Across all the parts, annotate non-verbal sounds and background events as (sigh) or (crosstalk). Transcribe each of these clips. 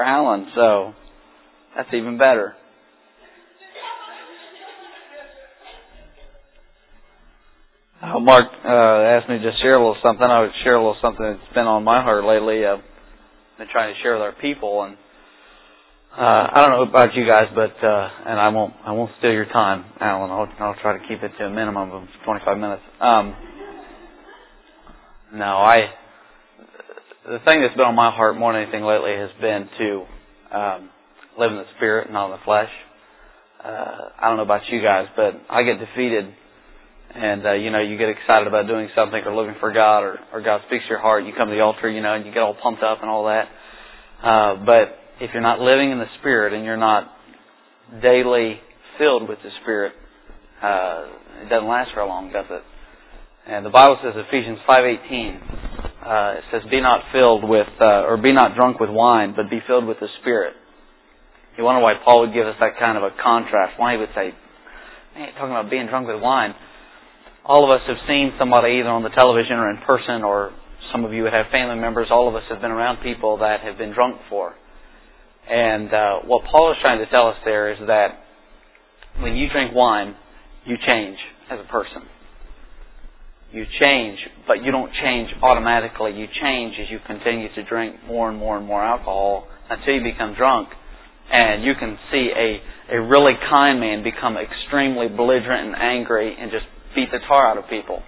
for Alan, so that's even better. Uh, Mark uh, asked me to share a little something. I would share a little something that's been on my heart lately. I've been trying to share with our people, and uh, I don't know about you guys, but uh, and I won't I won't steal your time, Alan. I'll, I'll try to keep it to a minimum of 25 minutes. Um, no, I the thing that's been on my heart more than anything lately has been to um, live in the spirit, not in the flesh. Uh, I don't know about you guys, but I get defeated and uh, you know you get excited about doing something or living for God or, or God speaks to your heart, you come to the altar, you know, and you get all pumped up and all that. Uh, but if you're not living in the Spirit and you're not daily filled with the Spirit, uh, it doesn't last very long, does it? And the Bible says Ephesians five eighteen. Uh, it says, "Be not filled with, uh, or be not drunk with wine, but be filled with the Spirit." You wonder why Paul would give us that kind of a contrast. Why he would say, "Man, talking about being drunk with wine." all of us have seen somebody either on the television or in person, or some of you would have family members. All of us have been around people that have been drunk before. And uh, what Paul is trying to tell us there is that when you drink wine, you change as a person. You change, but you don't change automatically. You change as you continue to drink more and more and more alcohol until you become drunk. And you can see a, a really kind man become extremely belligerent and angry and just beat the tar out of people.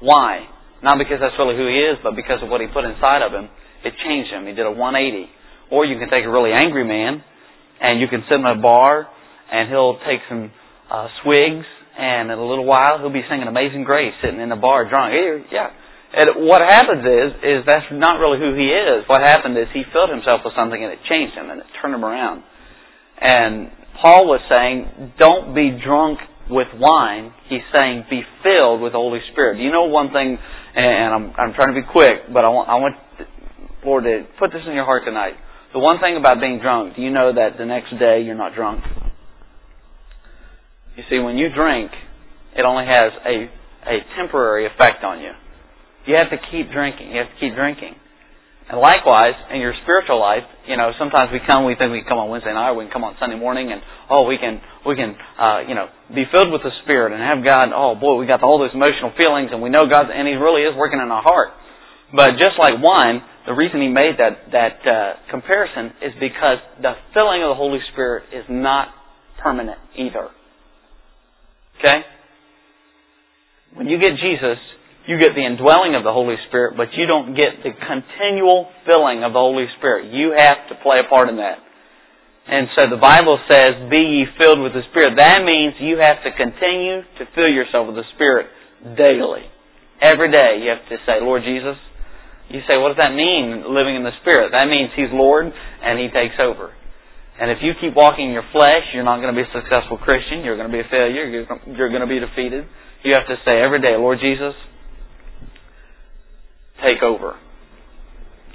Why? Not because that's really who he is, but because of what he put inside of him. It changed him. He did a 180. Or you can take a really angry man, and you can sit in a bar, and he'll take some uh, swigs, and in a little while he'll be singing Amazing Grace, sitting in the bar drunk. Yeah. And what happens is, is that's not really who he is. What happened is he filled himself with something and it changed him and it turned him around. And Paul was saying, don't be drunk with wine, he's saying be filled with the Holy Spirit. You know one thing, and I'm, I'm trying to be quick, but I want, I want Lord to put this in your heart tonight. The one thing about being drunk, do you know that the next day you're not drunk? You see, when you drink, it only has a, a temporary effect on you. You have to keep drinking. You have to keep drinking. And likewise, in your spiritual life, you know, sometimes we come, we think we come on Wednesday night, we can come on Sunday morning, and oh, we can, we can, uh, you know, be filled with the Spirit and have God. Oh boy, we got all those emotional feelings, and we know God, and He really is working in our heart. But just like wine, the reason He made that that uh, comparison is because the filling of the Holy Spirit is not permanent either. Okay. When you get Jesus, you get the indwelling of the Holy Spirit, but you don't get the continual filling of the Holy Spirit. You have to play a part in that. And so the Bible says, be ye filled with the Spirit. That means you have to continue to fill yourself with the Spirit daily. Every day you have to say, Lord Jesus, you say, what does that mean, living in the Spirit? That means He's Lord and He takes over. And if you keep walking in your flesh, you're not going to be a successful Christian. You're going to be a failure. You're going to be defeated. You have to say every day, Lord Jesus, take over.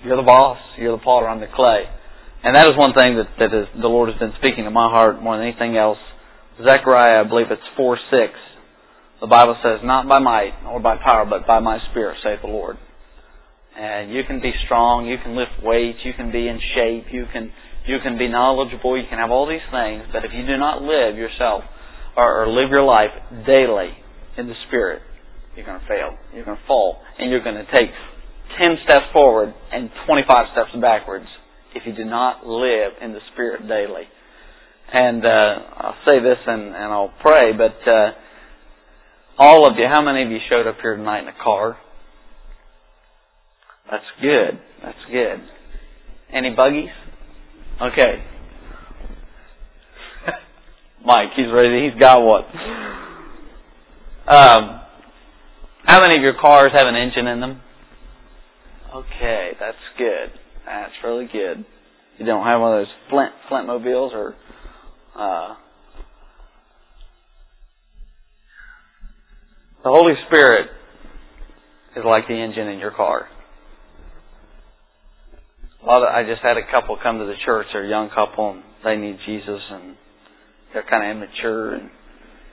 You're the boss. You're the potter. I'm the clay. And that is one thing that, that is, the Lord has been speaking to my heart more than anything else. Zechariah, I believe it's 4 6. The Bible says, Not by might or by power, but by my Spirit, saith the Lord. And you can be strong, you can lift weights, you can be in shape, you can, you can be knowledgeable, you can have all these things, but if you do not live yourself or, or live your life daily in the Spirit, you're going to fail. You're going to fall. And you're going to take 10 steps forward and 25 steps backwards if you do not live in the Spirit daily. And uh, I'll say this and, and I'll pray, but uh, all of you, how many of you showed up here tonight in a car? That's good. That's good. Any buggies? Okay. Mike, he's ready. He's got one. Um, how many of your cars have an engine in them? Okay, that's good. That's really good. You don't have one of those Flint Flintmobiles or uh, the Holy Spirit is like the engine in your car. A I just had a couple come to the church. They're a young couple and they need Jesus and they're kind of immature and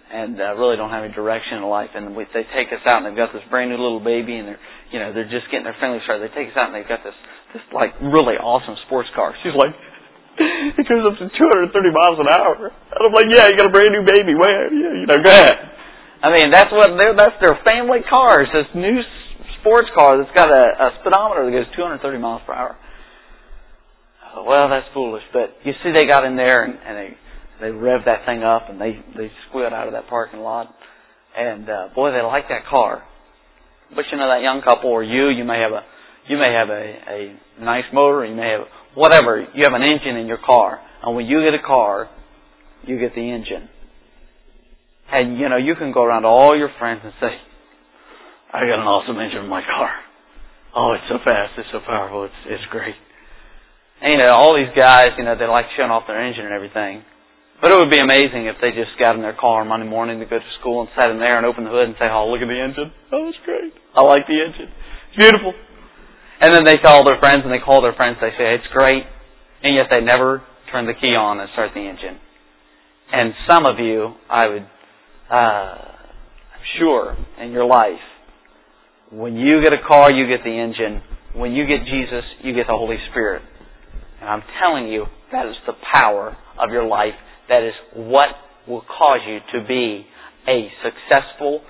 and uh, really don't have any direction in life. And we, they take us out, and they've got this brand new little baby, and they're you know they're just getting their family started. They take us out, and they've got this this like really awesome sports car. She's like, (laughs) it goes up to 230 miles an hour. And I'm like, yeah, you got a brand new baby. Where? Yeah, you know, go ahead. I mean, that's what they're, that's their family car. It's this new sports car that's got a, a speedometer that goes 230 miles per hour. Oh, well, that's foolish. But you see, they got in there and, and they they rev that thing up and they they squealed out of that parking lot. And uh, boy, they like that car. But you know, that young couple or you, you may have a you may have a, a nice motor, you may have whatever. You have an engine in your car, and when you get a car, you get the engine. And you know, you can go around to all your friends and say, "I got an awesome engine in my car. Oh, it's so fast, it's so powerful, it's it's great." And you know, all these guys, you know, they like showing off their engine and everything. But it would be amazing if they just got in their car on Monday morning to go to school and sat in there and opened the hood and say, "Oh, look at the engine. Oh, it's great. I like the engine. It's beautiful." And then they call their friends and they call their friends. They say it's great, and yet they never turn the key on and start the engine. And some of you, I would, uh, I'm sure, in your life, when you get a car, you get the engine. When you get Jesus, you get the Holy Spirit. And I'm telling you, that is the power of your life that is what will cause you to be a successful,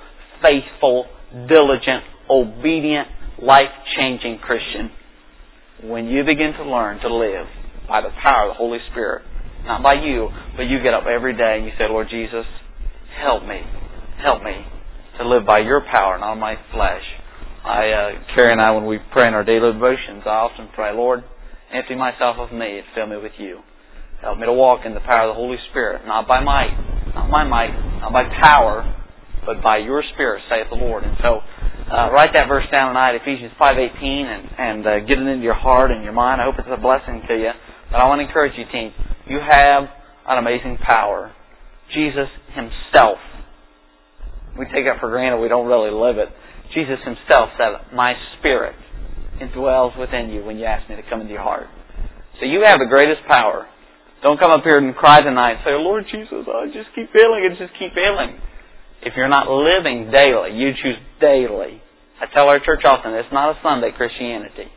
faithful, diligent, obedient, life-changing Christian. When you begin to learn to live by the power of the Holy Spirit, not by you, but you get up every day and you say, Lord Jesus, help me, help me to live by your power, not my flesh. I, uh, Carrie and I, when we pray in our daily devotions, I often pray, Lord, empty myself of me and fill me with you. Help me to walk in the power of the Holy Spirit, not by might, not by might, not by power, but by your Spirit, saith the Lord. And so, uh, write that verse down tonight, Ephesians 5.18, and, and uh, get it into your heart and your mind. I hope it's a blessing to you. But I want to encourage you, team. You have an amazing power. Jesus Himself. We take it for granted. We don't really live it. Jesus Himself said, My Spirit indwells within you when you ask me to come into your heart. So you have the greatest power don't come up here and cry tonight and say, Lord Jesus, I just keep failing and just keep failing. If you're not living daily, you choose daily. I tell our church often, it's not a Sunday Christianity.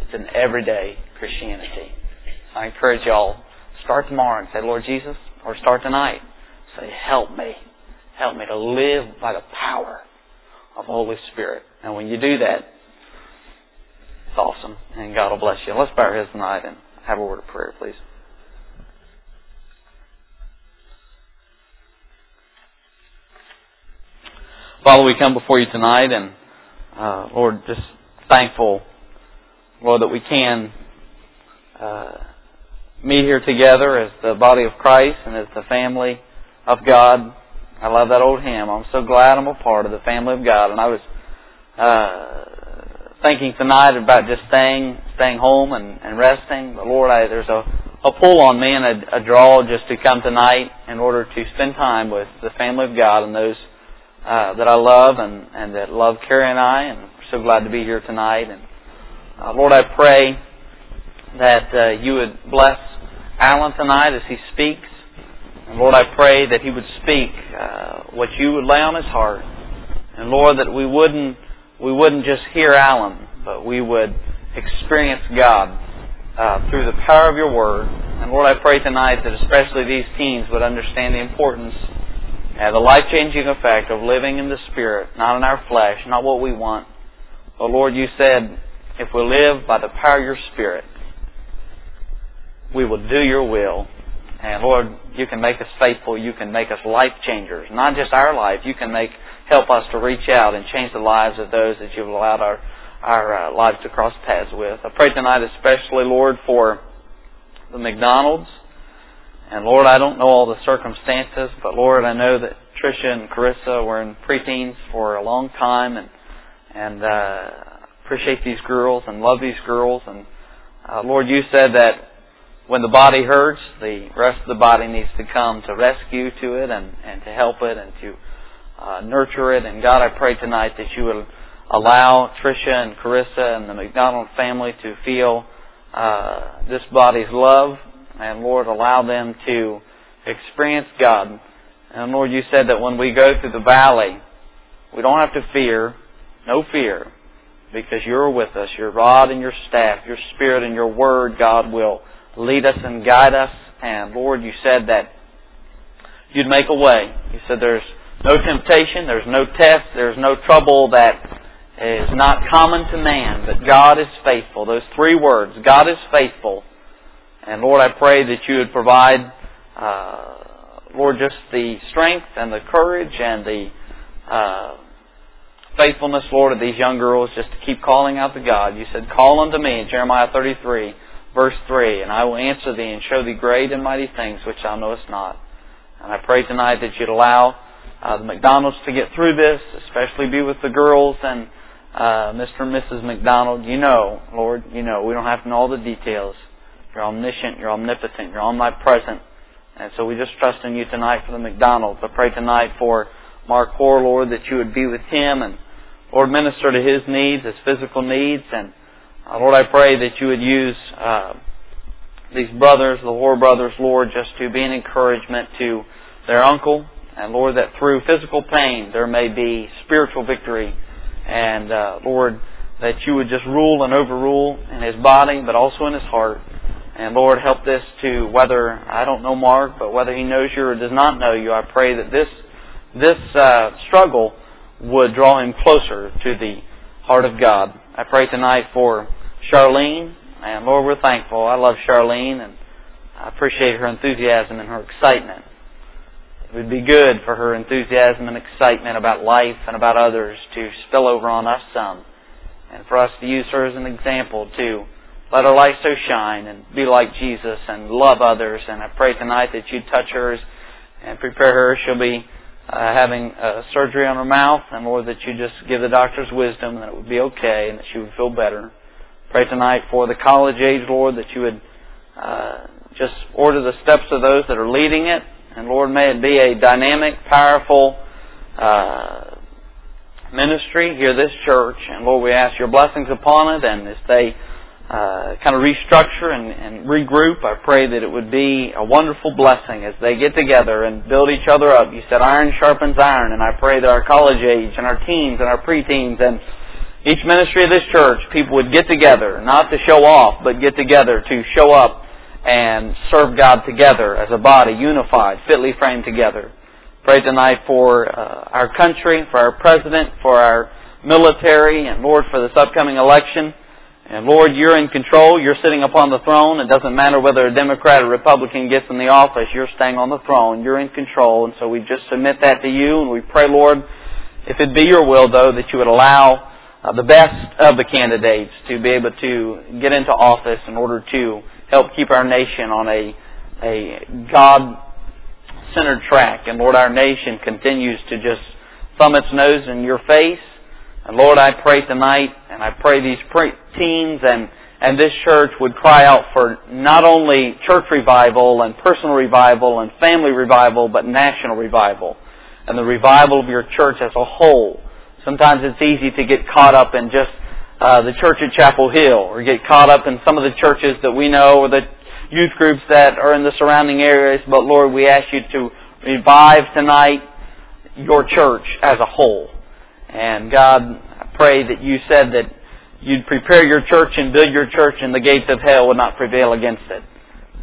It's an everyday Christianity. I encourage y'all, start tomorrow and say, Lord Jesus, or start tonight. Say, help me. Help me to live by the power of the Holy Spirit. And when you do that, awesome. And God will bless you. Let's bow our heads tonight and have a word of prayer, please. Father, we come before you tonight and, uh, Lord, just thankful, Lord, that we can uh, meet here together as the body of Christ and as the family of God. I love that old hymn. I'm so glad I'm a part of the family of God. And I was uh, thinking tonight about just staying, staying home and, and resting. But Lord, I, there's a, a pull on me and a, a draw just to come tonight in order to spend time with the family of God and those uh, that I love and, and that love Carrie and I, and we're so glad to be here tonight. And uh, Lord, I pray that uh, you would bless Alan tonight as he speaks. And Lord, I pray that he would speak uh, what you would lay on his heart. And Lord, that we wouldn't we wouldn't just hear Alan, but we would experience God uh, through the power of your word. And Lord, I pray tonight that especially these teens would understand the importance and the life changing effect of living in the Spirit, not in our flesh, not what we want. But Lord, you said, if we live by the power of your Spirit, we will do your will. And Lord, you can make us faithful. You can make us life changers. Not just our life. You can make, help us to reach out and change the lives of those that you've allowed our, our uh, lives to cross paths with. I pray tonight especially, Lord, for the McDonald's and Lord, I don't know all the circumstances, but Lord, I know that Tricia and Carissa were in preteens for a long time and, and, uh, appreciate these girls and love these girls. And, uh, Lord, you said that when the body hurts, the rest of the body needs to come to rescue to it and, and to help it and to, uh, nurture it. And God, I pray tonight that you would allow Tricia and Carissa and the McDonald family to feel, uh, this body's love and Lord, allow them to experience God. And Lord, you said that when we go through the valley, we don't have to fear, no fear, because you're with us. Your rod and your staff, your spirit and your word, God, will, lead us and guide us. And Lord, you said that you'd make a way. You said there's no temptation, there's no test, there's no trouble that is not common to man, but God is faithful. Those three words, God is faithful. And Lord, I pray that you would provide, uh, Lord, just the strength and the courage and the uh, faithfulness, Lord, of these young girls just to keep calling out to God. You said, Call unto me Jeremiah 33, verse 3, and I will answer thee and show thee great and mighty things which thou knowest not. And I pray tonight that you'd allow uh, the McDonalds to get through this, especially be with the girls and uh, Mr. and Mrs. McDonald. You know, Lord, you know, we don't have to know all the details. You're omniscient, you're omnipotent, you're omnipresent. And so we just trust in you tonight for the McDonalds. I pray tonight for Mark Hoare, Lord, that you would be with him and Lord, minister to his needs, his physical needs, and uh, Lord, I pray that you would use uh, these brothers, the Hoare brothers, Lord, just to be an encouragement to their uncle, and Lord, that through physical pain there may be spiritual victory, and uh, Lord, that you would just rule and overrule in his body, but also in his heart. And Lord, help this to whether I don't know Mark, but whether he knows you or does not know you. I pray that this this uh, struggle would draw him closer to the heart of God. I pray tonight for Charlene, and Lord, we're thankful. I love Charlene, and I appreciate her enthusiasm and her excitement. It would be good for her enthusiasm and excitement about life and about others to spill over on us some, and for us to use her as an example to let her light so shine and be like Jesus and love others. And I pray tonight that you touch hers and prepare her. She'll be uh, having uh, surgery on her mouth, and Lord, that you just give the doctors wisdom and that it would be okay and that she would feel better. Pray tonight for the college age, Lord, that you would uh, just order the steps of those that are leading it, and Lord, may it be a dynamic, powerful uh, ministry here, this church, and Lord, we ask your blessings upon it, and as they uh, kind of restructure and, and regroup. I pray that it would be a wonderful blessing as they get together and build each other up. You said iron sharpens iron, and I pray that our college age and our teens and our preteens and each ministry of this church, people would get together, not to show off, but get together to show up and serve God together as a body, unified, fitly framed together. Pray tonight for uh, our country, for our president, for our military, and Lord, for this upcoming election. And Lord, you're in control. You're sitting upon the throne. It doesn't matter whether a Democrat or Republican gets in the office. You're staying on the throne. You're in control. And so we just submit that to you. And we pray, Lord, if it be your will, though, that you would allow uh, the best of the candidates to be able to get into office in order to help keep our nation on a, a God-centered track. And Lord, our nation continues to just thumb its nose in your face and Lord, I pray tonight, and I pray these teens and, and this church would cry out for not only church revival and personal revival and family revival, but national revival. And the revival of your church as a whole. Sometimes it's easy to get caught up in just uh, the church at Chapel Hill, or get caught up in some of the churches that we know, or the youth groups that are in the surrounding areas. But Lord, we ask you to revive tonight your church as a whole. And God, I pray that you said that you'd prepare your church and build your church and the gates of hell would not prevail against it.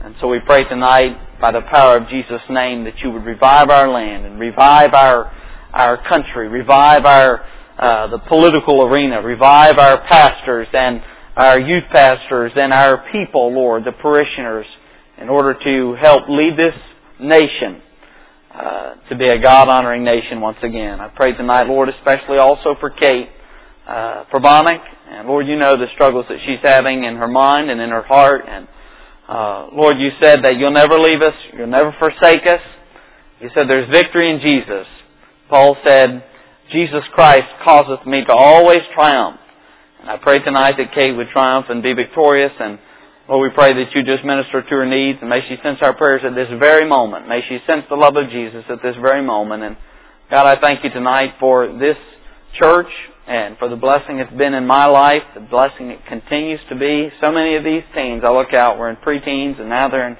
And so we pray tonight by the power of Jesus' name that you would revive our land and revive our, our country, revive our, uh, the political arena, revive our pastors and our youth pastors and our people, Lord, the parishioners, in order to help lead this nation uh, to be a God honoring nation once again. I pray tonight, Lord, especially also for Kate uh, Probonic. And Lord, you know the struggles that she's having in her mind and in her heart. And uh, Lord, you said that you'll never leave us, you'll never forsake us. You said there's victory in Jesus. Paul said, Jesus Christ causeth me to always triumph. And I pray tonight that Kate would triumph and be victorious and Lord, we pray that you just minister to her needs and may she sense our prayers at this very moment. May she sense the love of Jesus at this very moment. And God, I thank you tonight for this church and for the blessing it's been in my life, the blessing it continues to be. So many of these teens, I look out, we're in preteens and now they're in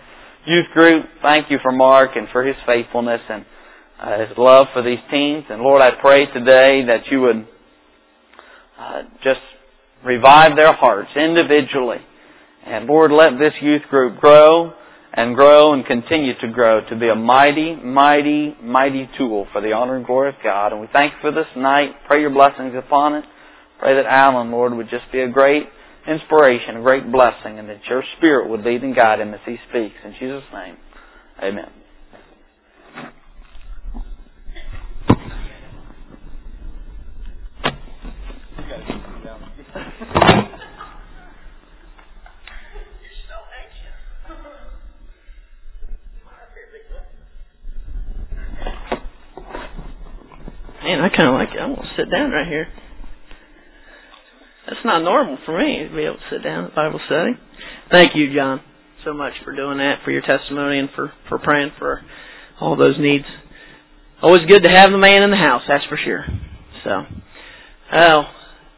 youth group. Thank you for Mark and for his faithfulness and uh, his love for these teens. And Lord, I pray today that you would uh, just revive their hearts individually And Lord, let this youth group grow and grow and continue to grow to be a mighty, mighty, mighty tool for the honor and glory of God. And we thank you for this night. Pray your blessings upon it. Pray that Alan, Lord, would just be a great inspiration, a great blessing, and that your Spirit would lead and guide him as he speaks. In Jesus' name, amen. Man, I kind of like it. I'm going to sit down right here. That's not normal for me to be able to sit down at Bible study. Thank you, John, so much for doing that, for your testimony, and for, for praying for all those needs. Always good to have the man in the house, that's for sure. So, oh,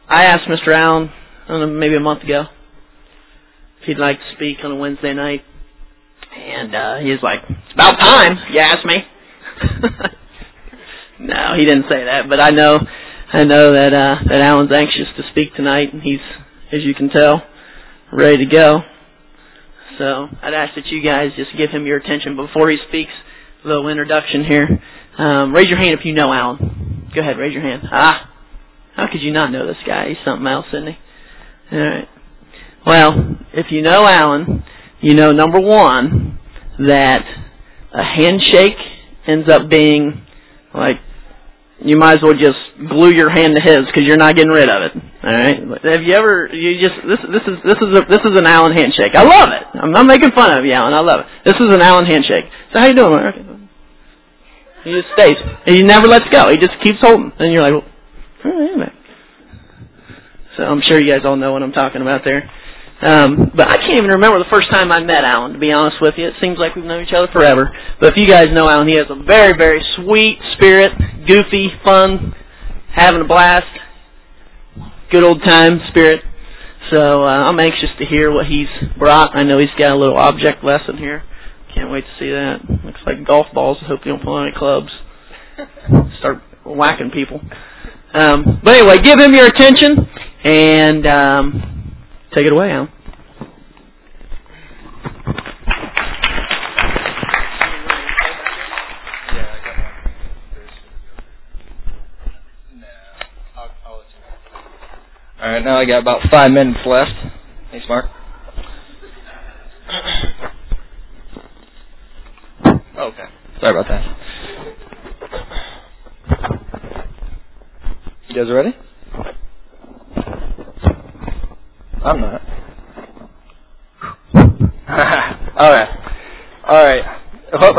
I asked Mr. Alan I don't know, maybe a month ago if he'd like to speak on a Wednesday night, and uh, he was like, "It's about time." You asked me. (laughs) no, he didn't say that, but I know I know that uh, that Alan's anxious to speak tonight, and he's, as you can tell, ready to go. So I'd ask that you guys just give him your attention before he speaks. A little introduction here. Um, raise your hand if you know Alan. Go ahead, raise your hand. Ah, how could you not know this guy? He's something else, isn't he? All right. Well, if you know Alan, you know number one that a handshake ends up being like you might as well just glue your hand to his because you're not getting rid of it. All right. Have you ever? You just this this is this is a this is an Alan handshake. I love it. I'm not making fun of you, Alan. I love it. This is an Alan handshake. So how you doing? Okay. He just stays. And he never lets go. He just keeps holding. And you're like, well, oh, so I'm sure you guys all know what I'm talking about there. Um, but I can't even remember the first time I met Alan, to be honest with you. It seems like we've known each other forever. But if you guys know Alan, he has a very, very sweet spirit, goofy, fun, having a blast, good old time spirit. So uh, I'm anxious to hear what he's brought. I know he's got a little object lesson here. Can't wait to see that. Looks like golf balls. I hope you don't pull any clubs. (laughs) Start whacking people. Um, but anyway, give him your attention and. Um, Take it away, Alan. All right, now I got about five minutes left. Thanks, Mark. Okay. Sorry about that. You guys ready? I'm not. (laughs) All right. All right. Well,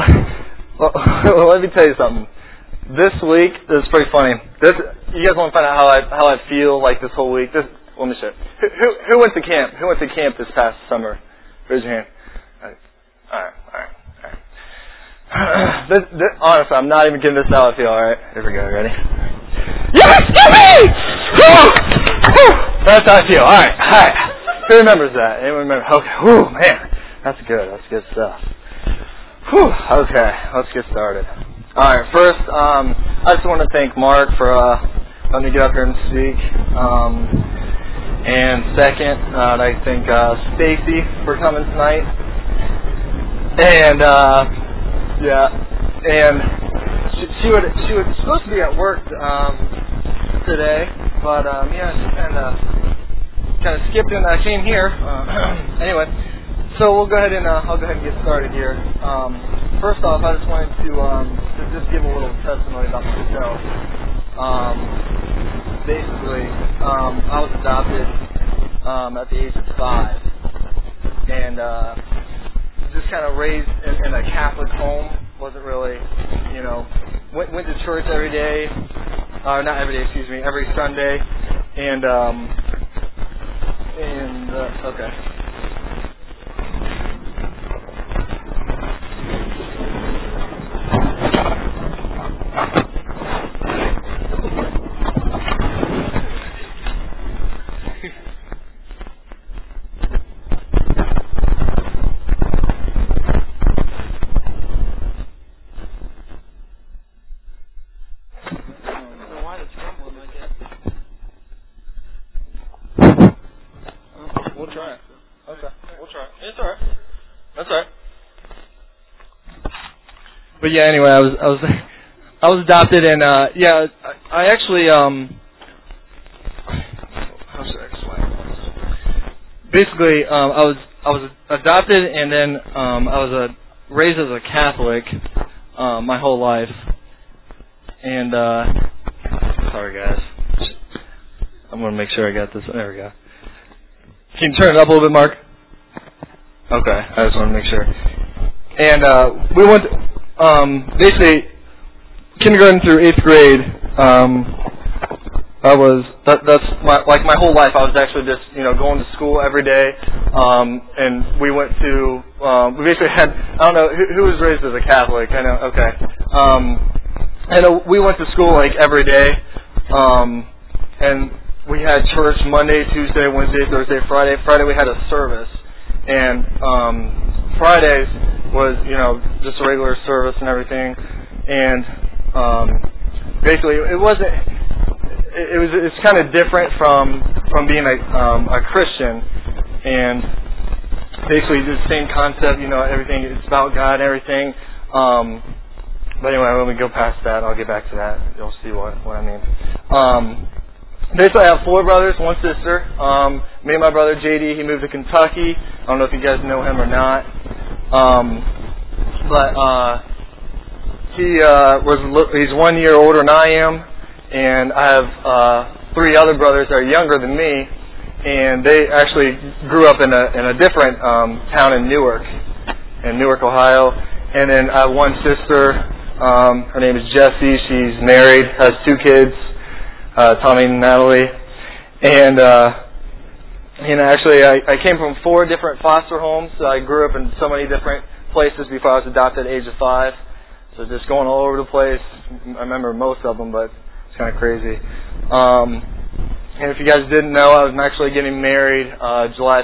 well, (laughs) let me tell you something. This week is pretty funny. This you guys want to find out how I how I feel like this whole week. This let me show. Who, who who went to camp? Who went to camp this past summer? Raise your hand. All right. All right. All right. All right. (clears throat) this, this, honestly, I'm not even kidding. This how I feel. All right. Here we go. Ready? Yes, Jimmy! That's how I feel. All right, (laughs) all right. (laughs) Who remembers that? Anyone remember? Okay. Whew, man, that's good. That's good stuff. Whew. Okay, let's get started. All right. First, um, I just want to thank Mark for uh, letting me get up here and speak. Um, and second, uh, I'd thank uh, Stacy for coming tonight. And uh, yeah, and she, she would she was supposed to be at work um, today, but um, yeah, she kind of kind of skipped and I came here. Uh, (clears throat) anyway, so we'll go ahead and uh, I'll go ahead and get started here. Um, first off, I just wanted to um, to just give a little testimony about myself. Um, basically, um, I was adopted um, at the age of five, and uh, just kind of raised in, in a Catholic home. wasn't really, you know, went went to church every day uh, not every day, excuse me, every Sunday, and um, and uh, okay. But yeah, anyway, I was I was (laughs) I was adopted, and uh, yeah, I, I actually um? Basically, um, I was I was adopted, and then um, I was a, raised as a Catholic uh, my whole life, and uh, sorry guys, I'm gonna make sure I got this. There we go. Can you turn it up a little bit, Mark? Okay, I just want to make sure. And uh, we went um, basically kindergarten through eighth grade. Um, I was that, that's my, like my whole life. I was actually just you know going to school every day, um, and we went to um, we basically had I don't know who, who was raised as a Catholic. I know okay, um, and uh, we went to school like every day, um, and we had church Monday, Tuesday, Wednesday, Thursday, Friday. Friday we had a service, and um, Fridays was you know just a regular service and everything, and um, basically it wasn't it, it was it's kind of different from from being a um, a Christian, and basically the same concept. You know, everything it's about God, and everything. Um, but anyway, when we go past that, I'll get back to that. You'll see what what I mean. Um, basically, I have four brothers, one sister. Um, me and my brother JD, he moved to Kentucky. I don't know if you guys know him or not. Um, but uh, he uh, was he's one year older than I am and I have uh, three other brothers that are younger than me, and they actually grew up in a in a different um, town in Newark, in Newark, Ohio. And then I have one sister. Um, her name is Jessie. She's married, has two kids, uh, Tommy and Natalie. And uh, you know, actually, I, I came from four different foster homes. I grew up in so many different places before I was adopted at age of five. So just going all over the place. I remember most of them, but it's kind of crazy. Um, and if you guys didn't know, I was actually getting married uh, July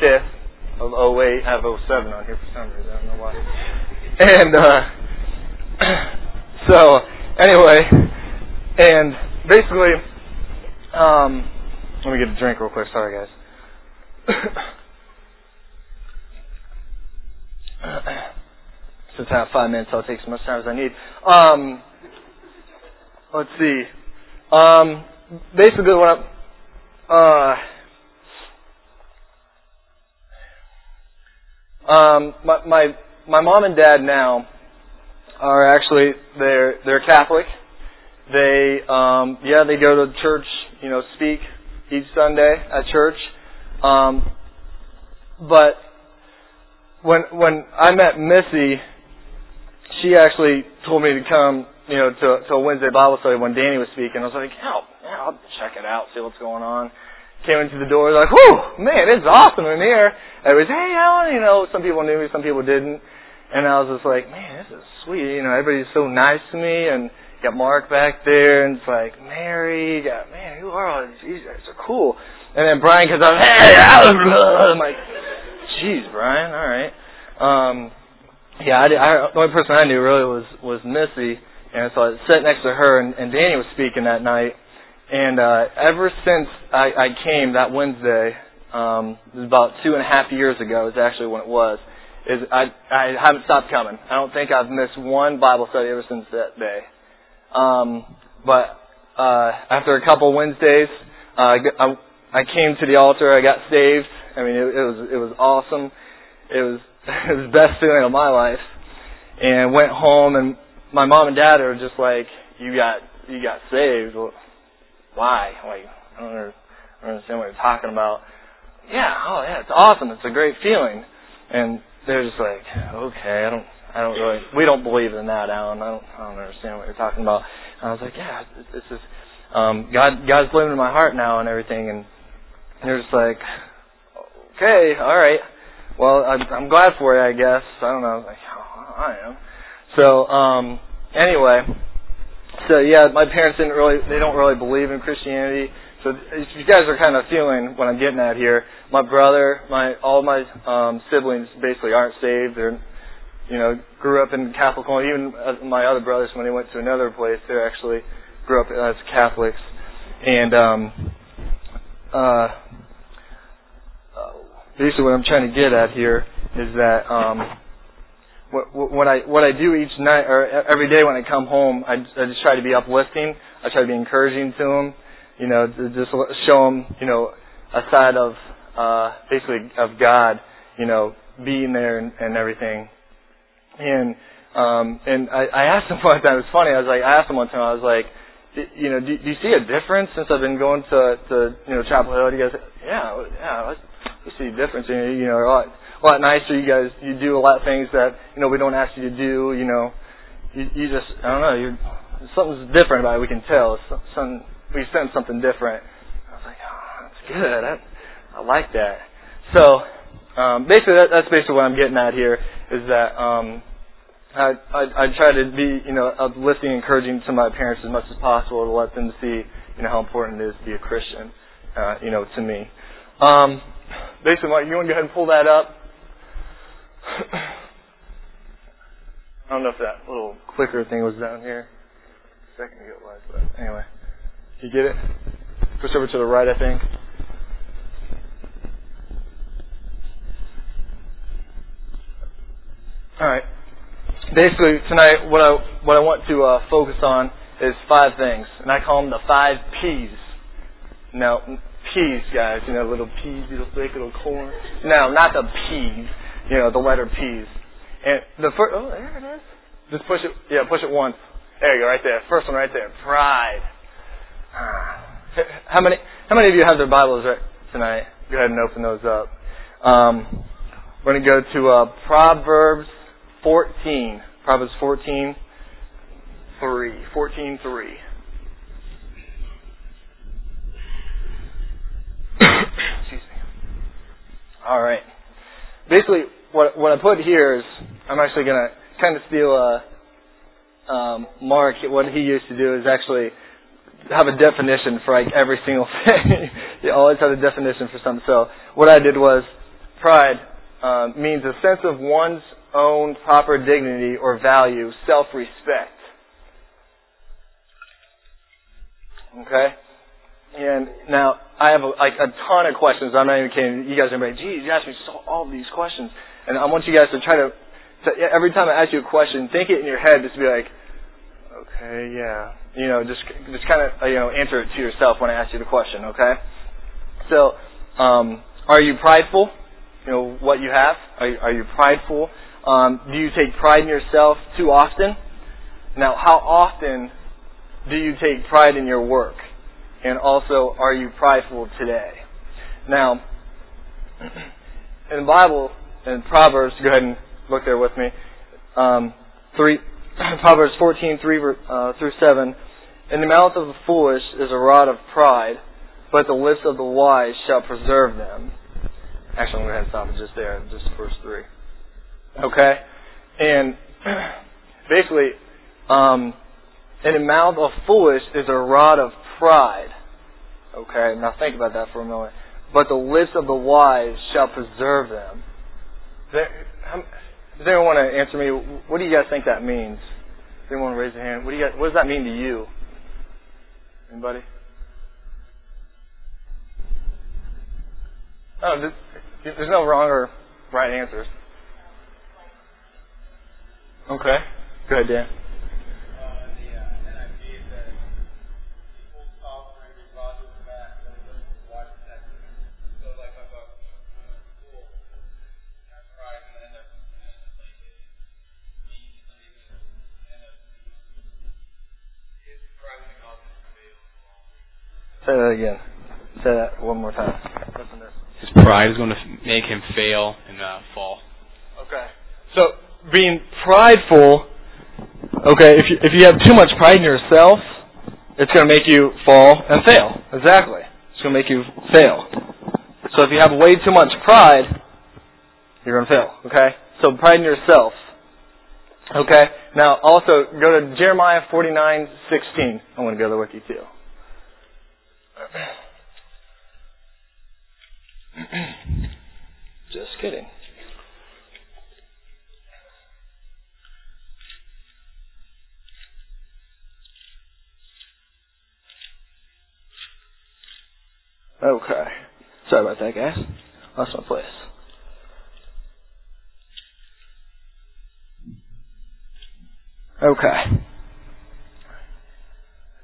5th of 08. I have 07 on here for some reason. I don't know why. And uh, (clears throat) so, anyway, and basically, um, let me get a drink real quick. Sorry, guys. (coughs) Since I have five minutes, I'll take as much time as I need. Um, let's see. Um, basically, what I'm. uh, um, my, my my mom and dad now are actually they're they're Catholic. They um, yeah they go to church you know speak each Sunday at church, um, but when when I met Missy, she actually told me to come you know, to, to a Wednesday Bible study when Danny was speaking. I was like, yeah, yeah, I'll check it out, see what's going on. Came into the door, like, whew, man, it's awesome in here. Everybody's, hey, Alan, you know, some people knew me, some people didn't. And I was just like, man, this is sweet. You know, everybody's so nice to me, and got Mark back there, and it's like, Mary, got, man, who are all these? These guys are cool. And then Brian comes up, hey, (laughs) I'm like, jeez, Brian, all right. Um, yeah, I, I, the only person I knew really was was Missy, and so I sat next to her, and, and Danny was speaking that night. And uh, ever since I, I came that Wednesday, um, it was about two and a half years ago, is actually when it was, is I, I haven't stopped coming. I don't think I've missed one Bible study ever since that day. Um, but uh, after a couple Wednesdays, uh, I, I came to the altar. I got saved. I mean, it, it was it was awesome. It was (laughs) it was the best feeling of my life. And went home and my mom and dad are just like, you got you got saved. Why? Like, I don't, I don't understand what you're talking about. Yeah, oh yeah, it's awesome. It's a great feeling. And they're just like, okay, I don't, I don't really, we don't believe in that, Alan. I don't, I don't understand what you're talking about. And I was like, yeah, this is, um, God, God's living in my heart now and everything. And they're just like, okay, all right. Well, I'm, I'm glad for you, I guess. I don't know. I was like, oh, I am. So, um, anyway, so yeah, my parents didn't really, they don't really believe in Christianity. So you guys are kind of feeling what I'm getting at here. My brother, my all my um, siblings basically aren't saved. They're, you know, grew up in Catholic. Even uh, my other brothers, when they went to another place, they actually grew up as Catholics. And um, uh, basically, what I'm trying to get at here is that um, what, what I what I do each night or every day when I come home, I, I just try to be uplifting. I try to be encouraging to them. You know, to just show them, you know, a side of uh, basically of God. You know, being there and, and everything. And um, and I, I asked him (laughs) one time. It was funny. I was like, I asked him one time. I was like, you know, do, do you see a difference since I've been going to to you know Chapel Hill? He guys, yeah, yeah, I see a difference. You know, you know, a lot, a lot nicer. You guys, you do a lot of things that you know we don't ask you to do. You know, you, you just, I don't know, you something's different about it. We can tell. Some, some we sense something different. I was like, oh, that's good. I, I like that. So um, basically, that, that's basically what I'm getting at here is that. Um, I, I, I try to be, you know, uplifting, and encouraging to my parents as much as possible to let them see, you know, how important it is to be a Christian, uh, you know, to me. Um, basically, Mike, you want to go ahead and pull that up? I don't know if that little clicker thing was down here. Second ago it was, but anyway. You get it? Push over to the right, I think. All right basically tonight what I what I want to uh, focus on is five things, and I call them the five P's. Now, peas, guys, you know, little peas, little thick, little corn. No, not the peas. You know, the letter P's. And the first, oh, there it is. Just push it. Yeah, push it once. There you go, right there. First one, right there. Pride. How many? How many of you have their Bibles right tonight? Go ahead and open those up. Um, we're going to go to uh, Proverbs 14. Proverbs 14, 3. 14, 3. (coughs) Excuse me. All right. Basically, what what I put here is I'm actually going to kind of steal uh, um, Mark. What he used to do is actually have a definition for like every single (laughs) thing. he always had a definition for something. So what I did was pride uh, means a sense of one's own proper dignity or value, self-respect. Okay? And now, I have a, like a ton of questions. I'm not even kidding. You guys are like, geez, you asked me so, all these questions. And I want you guys to try to, to, every time I ask you a question, think it in your head, just be like, okay, yeah. You know, just, just kind of, you know, answer it to yourself when I ask you the question, okay? So, um, are you prideful? You know, what you have? Are, are you prideful? Um, do you take pride in yourself too often? Now, how often do you take pride in your work? And also, are you prideful today? Now, (clears throat) in the Bible, in Proverbs, go ahead and look there with me. Um, three, (clears throat) Proverbs 14, 3 uh, through 7. In the mouth of the foolish is a rod of pride, but the lips of the wise shall preserve them. Actually, I'm going to stop it just there, just verse 3. Okay? And (clears throat) basically, um, in mouth of foolish is a rod of pride. Okay? Now think about that for a moment. But the lips of the wise shall preserve them. Does anyone want to answer me? What do you guys think that means? Does anyone raise their hand? What do you guys, what does that mean to you? Anybody? Oh, there's no wrong or right answers. Okay. Go ahead, Dan. Say that again. Say that one more time. Listen to this. His pride is going to make him fail and uh, fall. Okay. So being prideful, okay, if you, if you have too much pride in yourself, it's going to make you fall and fail. Exactly. It's going to make you fail. So if you have way too much pride, you're going to fail. Okay? So pride in yourself. Okay? Now also go to Jeremiah 49:16. I want to go there with you too. (clears throat) Just kidding. Okay. Sorry about that, guys. Lost my place. Okay.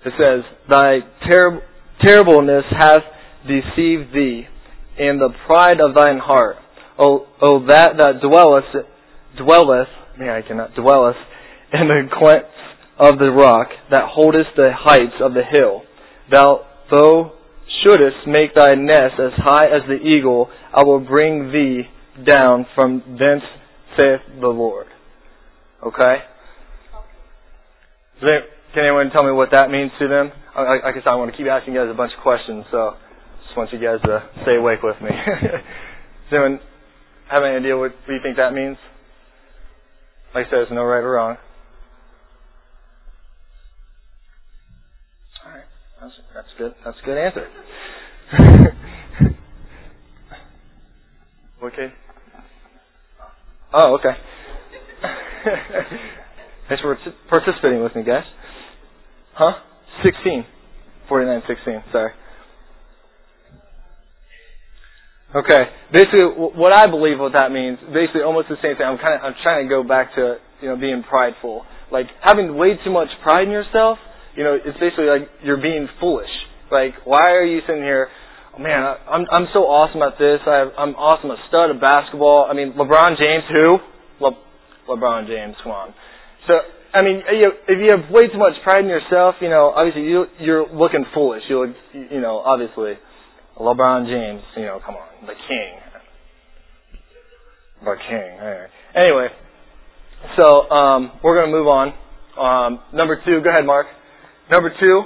It says, Thy ter- terribleness hath deceived thee, and the pride of thine heart. O, o that that dwelleth, dwelleth, man, I cannot, dwelleth in the clefts of the rock, that holdest the heights of the hill. Thou, thou shouldest make thy nest as high as the eagle, I will bring thee down from thence, saith the Lord. Okay? Can anyone tell me what that means to them? I, guess I want to keep asking you guys a bunch of questions, so just want you guys to stay awake with me. (laughs) Does anyone have any idea what, what you think that means? Like I said, there's no right or wrong. All right, that's, that's good. That's a good answer. (laughs) okay. Oh, okay. (laughs) Thanks for participating with me, guys. Huh? 16. 49, 16. Sorry. Okay. Basically, what I believe what that means, basically almost the same thing. I'm kind of, I'm trying to go back to, you know, being prideful. Like, having way too much pride in yourself, you know, it's basically like you're being foolish. Like, why are you sitting here, man, I'm, I'm so awesome at this. I I'm awesome, a stud of basketball. I mean, LeBron James, who? Le, LeBron James, come on. So, I mean, you if you have way too much pride in yourself, you know, obviously you, you're looking foolish. You look, you know, obviously, LeBron James, you know, come on, the king. The king. Anyway, so um, we're to move on. Um, number two, go ahead, Mark. Number two,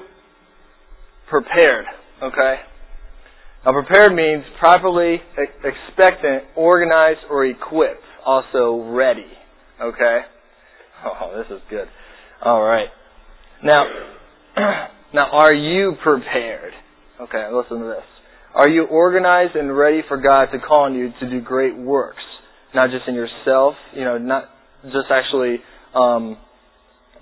prepared. Okay. Now, prepared means properly expectant, organized, or equipped. Also, ready. Okay. Oh, this is good. All right. Now, (clears throat) now, are you prepared? Okay, listen to this. Are you organized and ready for God to call on you to do great works? Not just in yourself, you know, not just actually, um,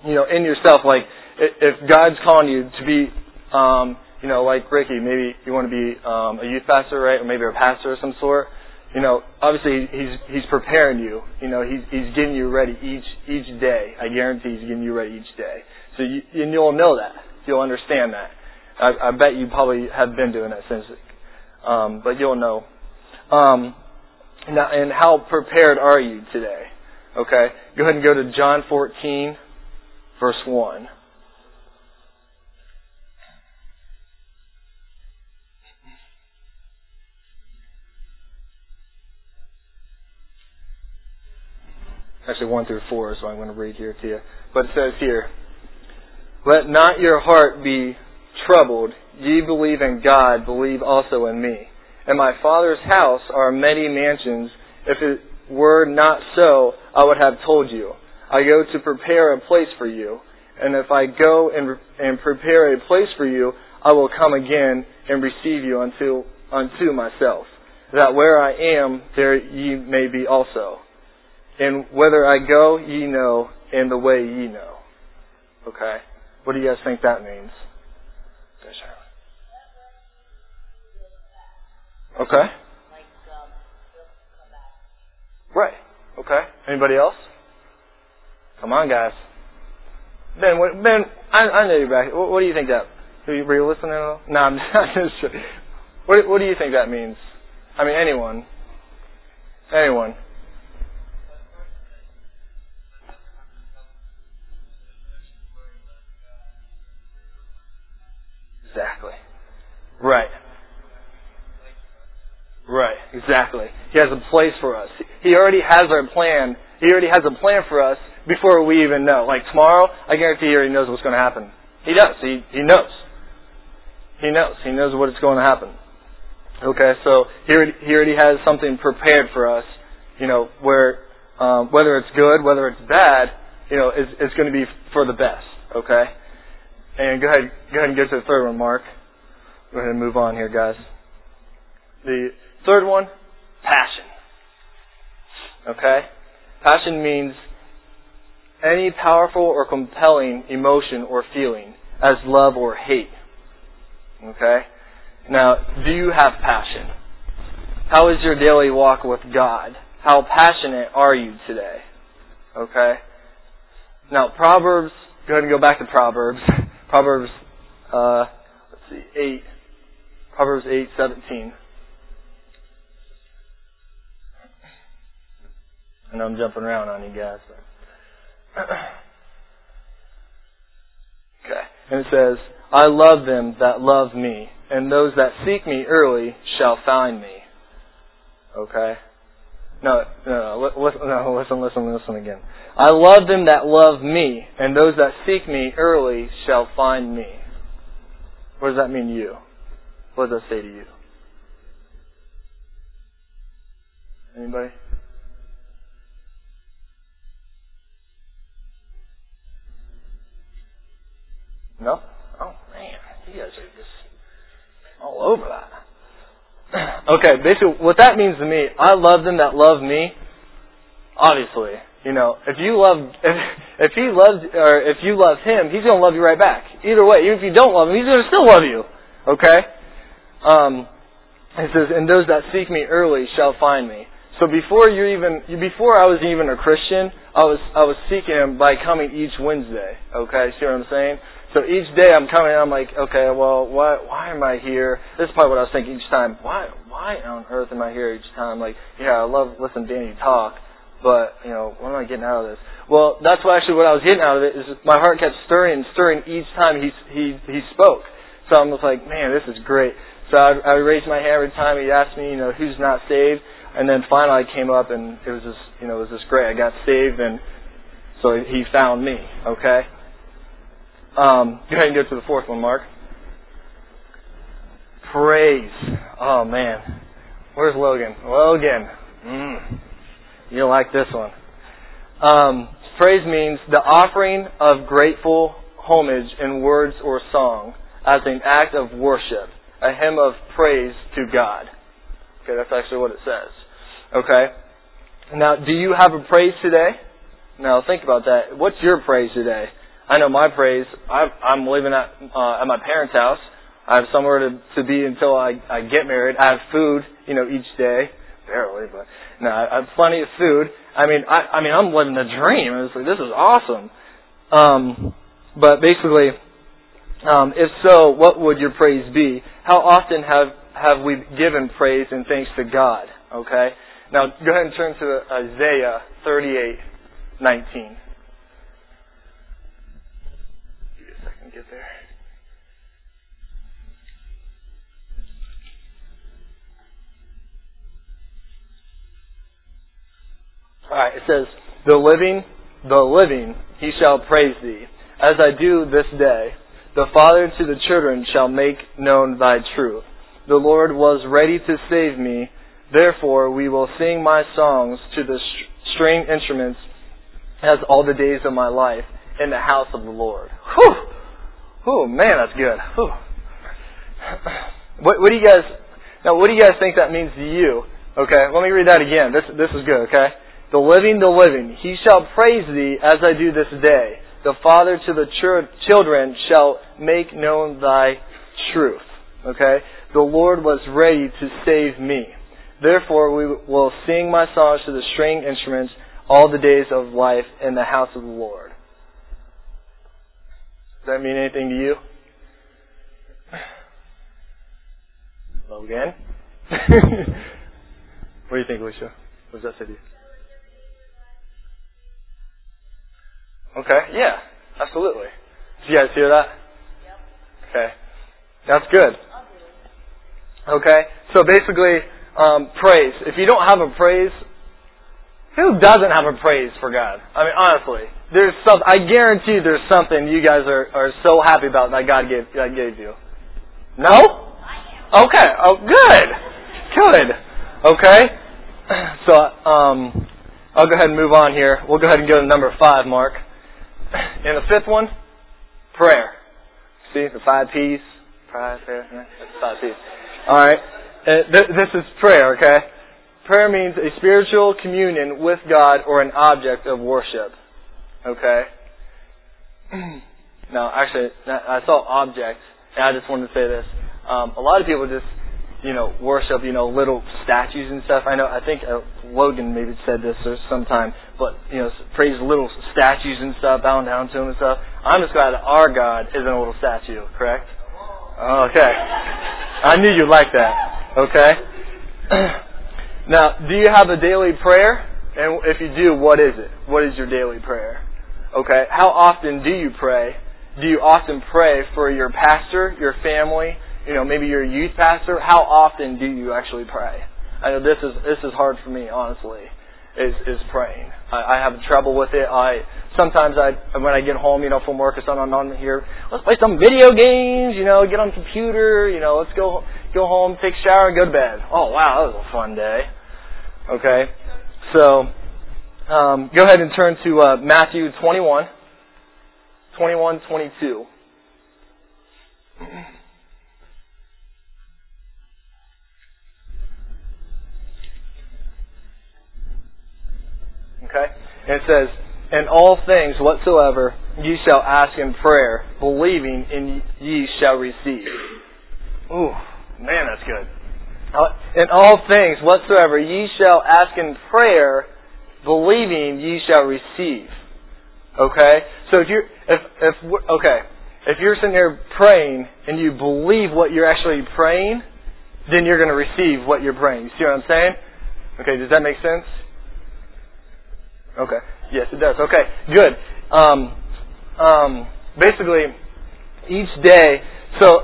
you know, in yourself. Like, if God's calling you to be, um, you know, like Ricky, maybe you want to be um, a youth pastor, right, or maybe a pastor of some sort you know, obviously he's he's preparing you. You know, he's he's getting you ready each each day. I guarantee he's getting you ready each day. So you and you'll know that. You'll understand that. I, I bet you probably have been doing that since, um, but you'll know. Um, now, and how prepared are you today? Okay, go ahead and go to John 14, verse one. Actually 1 through 4 so I'm going to read here to you. But it says here, Let not your heart be troubled. Ye believe in God, believe also in me. In my Father's house are many mansions. If it were not so, I would have told you. I go to prepare a place for you. And if I go and, and prepare a place for you, I will come again and receive you unto, unto myself, that where I am, there ye may be also and whether I go, ye know, and the way ye know. Okay? What do you guys think that means? Okay. Right. Okay. Anybody else? Come on, guys. Ben, what, Ben, I, I know you're back. What, what do you think that? Were you, were you listening? No, I'm (laughs) just. What, what do you think that means? I mean, anyone. Anyone. Exactly. He has a place for us. He already has our plan. He already has a plan for us before we even know. Like tomorrow, I guarantee he already knows what's going to happen. He does. He, he knows. He knows. He knows what is going to happen. Okay, so he already, he already has something prepared for us, you know, where, um, whether it's good, whether it's bad, you know, it's, it's going to be for the best. Okay? And go ahead, go ahead and go to the third one, Mark. Go ahead and move on here, guys. The third one, passion. Okay? Passion means any powerful or compelling emotion or feeling, as love or hate. Okay? Now, do you have passion? How is your daily walk with God? How passionate are you today? Okay? Now, Proverbs, go ahead and go back to Proverbs. (laughs) Proverbs, uh, let's see, 8. Proverbs 8, 17. I know I'm jumping around on you guys. (clears throat) okay. And it says, I love them that love me, and those that seek me early shall find me. Okay? No, no, no, listen, no, (laughs) listen, listen, listen again. I love them that love me, and those that seek me early shall find me. What does that mean to you? What does that say to you? Anybody? No? Oh man, you guys are just all over that. (clears throat) okay, basically what that means to me, I love them that love me. Obviously, you know, if you love, (laughs) if, if he loves, or if you love him, he's going to love you right back. Either way, even if you don't love him, he's going to still love you. Okay? Um, it says, and those that seek me early shall find me. So before you even, before I was even a Christian, I was, I was seeking him by coming each Wednesday. Okay? See what I'm saying? So each day I'm coming I'm like, okay, well, why, why am I here? This is probably what I was thinking each time. Why, why on earth am I here each time? Like, yeah, I love listening to Danny talk, but, you know, what am I getting out of this? Well, that's what actually what I was getting out of it is my heart kept stirring and stirring each time he, he, he spoke. So I'm just like, man, this is great. So I, I raised my hand every time he asked me, you know, who's not saved. And then finally I came up and it was just, you know, it was just great. I got saved and so he found me, okay? Um, go ahead and go to the fourth one, Mark. Praise. Oh man. Where's Logan? Logan. Mm. You like this one. Um, praise means the offering of grateful homage in words or song as an act of worship, a hymn of praise to God. Okay, that's actually what it says. Okay? Now, do you have a praise today? Now, think about that. What's your praise today? I know my praise. I'm, I'm living at uh, at my parents' house. I have somewhere to to be until I I get married. I have food, you know, each day. Barely, but no, I have plenty of food. I mean, I I mean, I'm living the dream. It's like this is awesome. Um, but basically, um, if so, what would your praise be? How often have have we given praise and thanks to God? Okay. Now go ahead and turn to Isaiah 38, 19. Get there. Alright, it says, The living, the living, he shall praise thee, as I do this day. The Father to the children shall make known thy truth. The Lord was ready to save me, therefore we will sing my songs to the string instruments as all the days of my life in the house of the Lord. Whew! Oh man, that's good. What, what do you guys now? What do you guys think that means to you? Okay, let me read that again. This this is good. Okay, the living, the living, he shall praise thee as I do this day. The Father to the ch- children shall make known thy truth. Okay, the Lord was ready to save me. Therefore, we will sing my songs to the string instruments all the days of life in the house of the Lord. Does that mean anything to you? Logan? (laughs) what do you think, Alicia? What does that say to you? Okay, yeah, absolutely. Did you guys hear that? Yep. Okay. That's good. Okay, so basically, um, praise. If you don't have a praise, who doesn't have a praise for God? I mean, honestly, there's some. I guarantee there's something you guys are, are so happy about that God gave that gave you. No? I am Okay. Oh, good. Good. Okay. So, um, I'll go ahead and move on here. We'll go ahead and go to number five, Mark. And the fifth one, prayer. See the five P's. Prayer. Yeah, five P's. All right. Uh, this is prayer. Okay. Prayer means a spiritual communion with God or an object of worship. Okay? (clears throat) Now, actually, I saw objects, and I just wanted to say this. Um, a lot of people just, you know, worship, you know, little statues and stuff. I know, I think uh, Logan maybe said this or sometime, but, you know, praise little statues and stuff, bowing down to them and stuff. I'm just glad our God isn't a little statue, correct? Okay. I knew you'd like that. Okay? (clears throat) now, do you have a daily prayer? And if you do, what is it? What is your daily prayer? Okay? How often do you pray? Do you often pray for your pastor, your family, you know, maybe you're a youth pastor? How often do you actually pray? I know this is this is hard for me, honestly. Is is praying. I, I have trouble with it. I sometimes I when I get home, you know, from work or something, I'm here. Let's play some video games. You know, get on the computer. You know, let's go go home, take a shower, go to bed. Oh wow, that was a fun day. Okay, so um, go ahead and turn to uh, Matthew 21, 21, 22. (clears throat) Okay? And it says, In all things whatsoever ye shall ask in prayer, believing in ye shall receive. Ooh, man, that's good. In all things whatsoever ye shall ask in prayer, believing ye shall receive. Okay? So if you're, if, if, okay, if you're sitting there praying and you believe what you're actually praying, then you're going to receive what you're praying. You see what I'm saying? Okay, does that make sense? Okay. Yes, it does. Okay, good. Um, um, basically, each day, so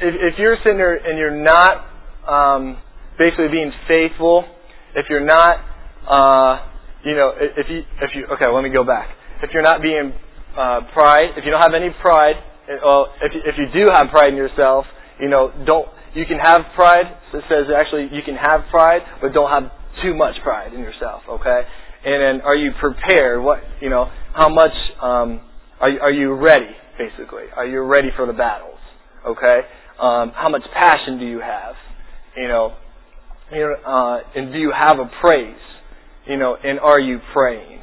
if, if you're sitting there and you're not um, basically being faithful, if you're not, uh, you know, if you, if you, okay, let me go back. If you're not being uh, pride, if you don't have any pride, well, if if you do have pride in yourself, you know, don't, you can have pride. It says actually you can have pride, but don't have too much pride in yourself, okay? And then are you prepared? What you know? How much um, are you, are you ready? Basically, are you ready for the battles? Okay. Um, how much passion do you have? You know, you know, uh, and do you have a praise? You know, and are you praying?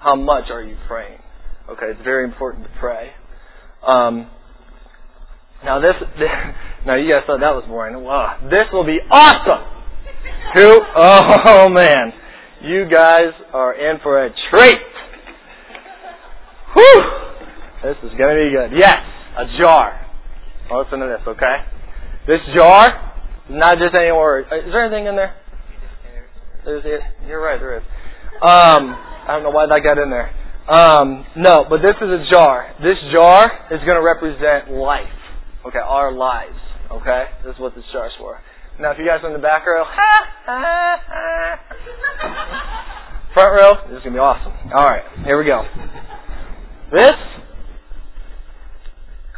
How much are you praying? Okay, it's very important to pray. Um, now this, this, (laughs) now you guys thought that was boring. Wow, this will be awesome. Who? Oh man. You guys are in for a treat. Whew! This is to be good. Yes, a jar. Listen to this, okay? This jar not just any word. Is there anything in there? There's it. You're right, there is. Um, I don't know why that got in there. Um, no, but this is a jar. This jar is going to represent life. Okay, our lives. Okay, this is what this jar is for. Now, if you guys are in the back row, (laughs) front row, this is going to be awesome. All right, here we go. This,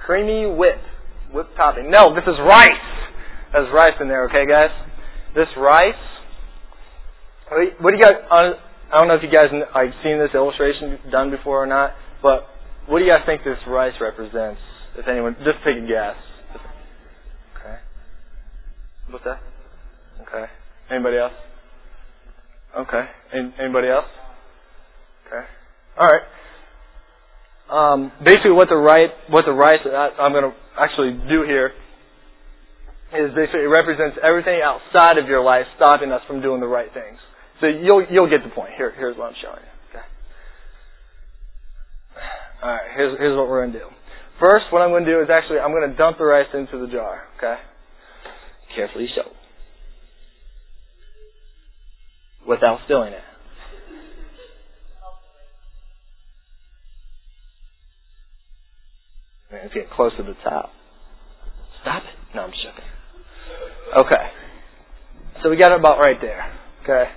creamy whip, whip topping. No, this is rice. There's rice in there, okay, guys? This rice, what do you guys, I don't know if you guys have seen this illustration done before or not, but what do you guys think this rice represents? If anyone, just take a guess. Okay. What's that? Okay. Anybody else? Okay. anybody else? Okay. All right. Um, basically, what the right, what the rice I'm going to actually do here is basically it represents everything outside of your life stopping us from doing the right things. So you'll you'll get the point. Here, here's what I'm showing you. Okay. All right. Here's here's what we're going to do. First, what I'm going to do is actually I'm going to dump the rice into the jar. Okay carefully so, without spilling it. Man, it's getting close to the top. Stop it. No, I'm joking. Okay. So we got it about right there. Okay.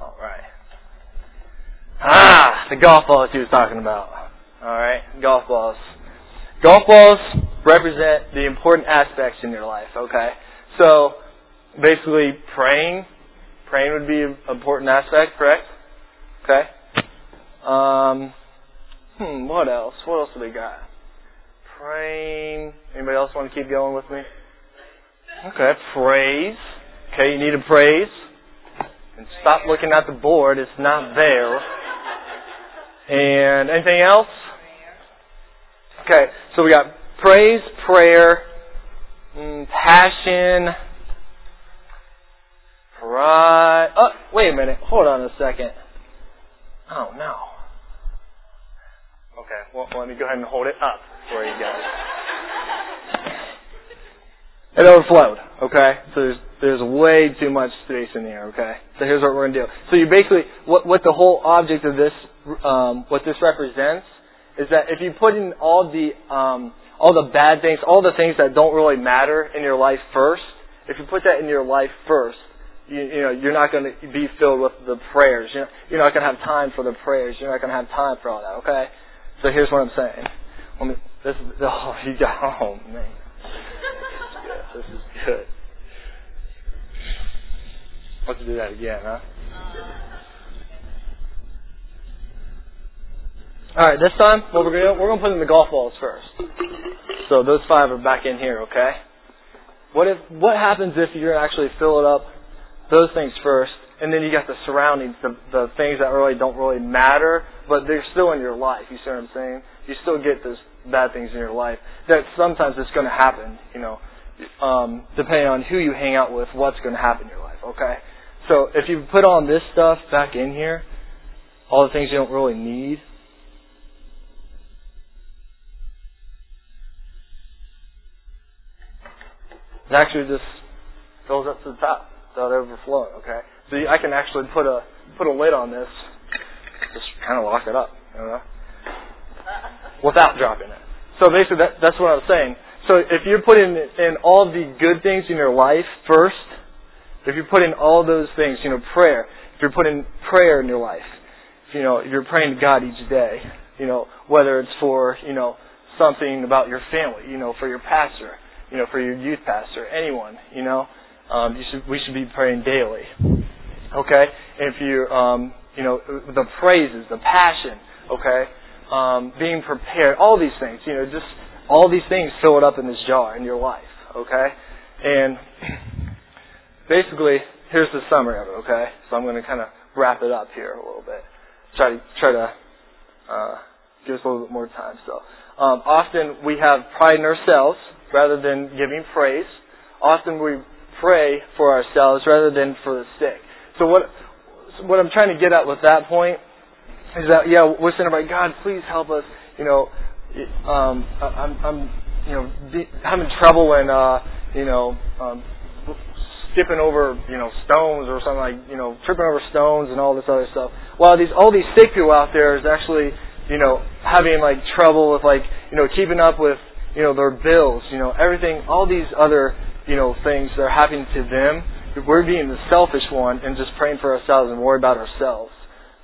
All right. Ah, the golf balls he was talking about. All right, golf balls. Golf balls represent the important aspects in your life, okay? So, basically, praying. Praying would be an important aspect, correct? Okay? Um, hmm, what else? What else do we got? Praying. Anybody else want to keep going with me? Okay, praise. Okay, you need a praise. And stop looking at the board, it's not there. And anything else? Okay, so we got praise, prayer, mm, passion, pride. Oh, wait a minute. Hold on a second. Oh no. Okay, well, let me go ahead and hold it up for you guys. (laughs) It overflowed. Okay, so there's there's way too much space in here. Okay, so here's what we're gonna do. So you basically what what the whole object of this um, what this represents is that if you put in all the um, all the bad things, all the things that don't really matter in your life first, if you put that in your life first, you, you know you're not going to be filled with the prayers. You're, you're not going to have time for the prayers. You're not going to have time for all that. Okay, so here's what I'm saying. Let me, this is (laughs) oh you got oh man. (laughs) This is good. Let's do that again, huh? All right, this time what we're gonna we're gonna put in the golf balls first. So those five are back in here, okay? What if what happens if you're actually fill it up those things first, and then you got the surroundings, the the things that really don't really matter, but they're still in your life. You see what I'm saying? You still get those bad things in your life. That sometimes it's going to happen, you know um, depending on who you hang out with, what's going to happen in your life. Okay, so if you put on this stuff back in here, all the things you don't really need. It actually just fills up to the top without overflowing. Okay, so I can actually put a put a lid on this, just kind of lock it up, you know, without dropping it. So basically, that, that's what I was saying. So if you're putting in all the good things in your life first, if you put in all those things, you know, prayer, if you're putting prayer in your life, you know, you're praying to God each day, you know, whether it's for, you know, something about your family, you know, for your pastor, you know, for your youth pastor, anyone, you know, um, you should, we should be praying daily. Okay? If you, um, you know, the praises, the passion, okay, um, being prepared, all these things, you know, just all these things fill it up in this jar in your life, okay? And basically, here's the summary of it, okay? So I'm going to kind of wrap it up here a little bit. Try to try to uh, give us a little bit more time. So um, often we have pride in ourselves rather than giving praise. Often we pray for ourselves rather than for the sick. So what what I'm trying to get at with that point is that yeah, we're saying about God, please help us, you know, um, I'm, I'm, you know, having trouble when, uh, you know, um, skipping over, you know, stones or something like, you know, tripping over stones and all this other stuff. While these, all these sick people out there is actually, you know, having like trouble with like, you know, keeping up with, you know, their bills, you know, everything, all these other, you know, things that are happening to them. We're being the selfish one and just praying for ourselves and worry about ourselves.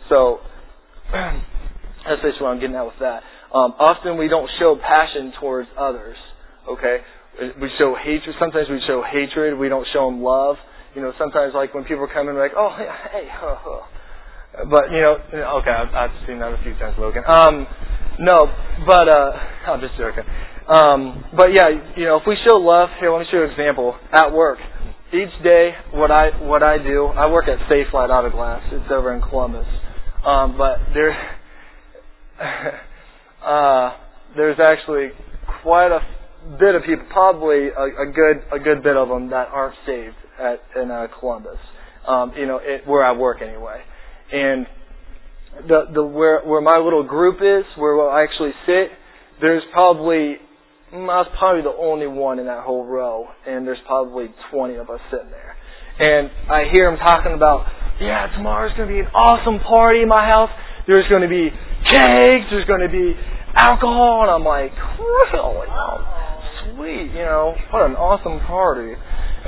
So, (clears throat) that's basically what I'm getting at with that. Um, often we don't show passion towards others. Okay, we show hatred. Sometimes we show hatred. We don't show them love. You know, sometimes like when people come in, like, oh, hey, huh, (laughs) huh. but you know, okay, I've, I've seen that a few times, Logan. Um, no, but uh, (laughs) I'm just joking. Um, but yeah, you know, if we show love, here, let me show you an example. At work, each day, what I what I do, I work at Safelite Auto Glass. It's over in Columbus. Um, but there. (laughs) uh, there's actually quite a bit of people, probably a, a good a good bit of them that aren't saved at in uh, Columbus. Um, you know, it, where I work anyway, and the the where where my little group is, where I actually sit, there's probably mm, I was probably the only one in that whole row, and there's probably 20 of us sitting there. And I hear them talking about, yeah, tomorrow's going to be an awesome party in my house. There's going to be cakes. There's going to be alcohol, and I'm like, really? Oh, sweet, you know, what an awesome party.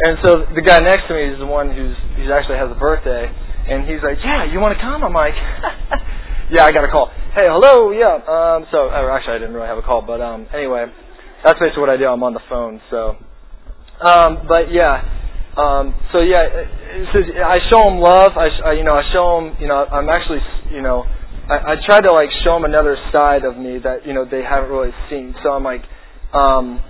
And so the guy next to me is the one who's who's actually has a birthday, and he's like, yeah, you want to come? I'm like, (laughs) yeah, I got a call. Hey, hello, yeah. Um, so or actually, I didn't really have a call, but um, anyway, that's basically what I do. I'm on the phone, so. Um, but yeah, um, so yeah, so I show them love. I, I you know I show them you know I'm actually you know I, I try to like show them another side of me that you know they haven't really seen. So I'm like, um,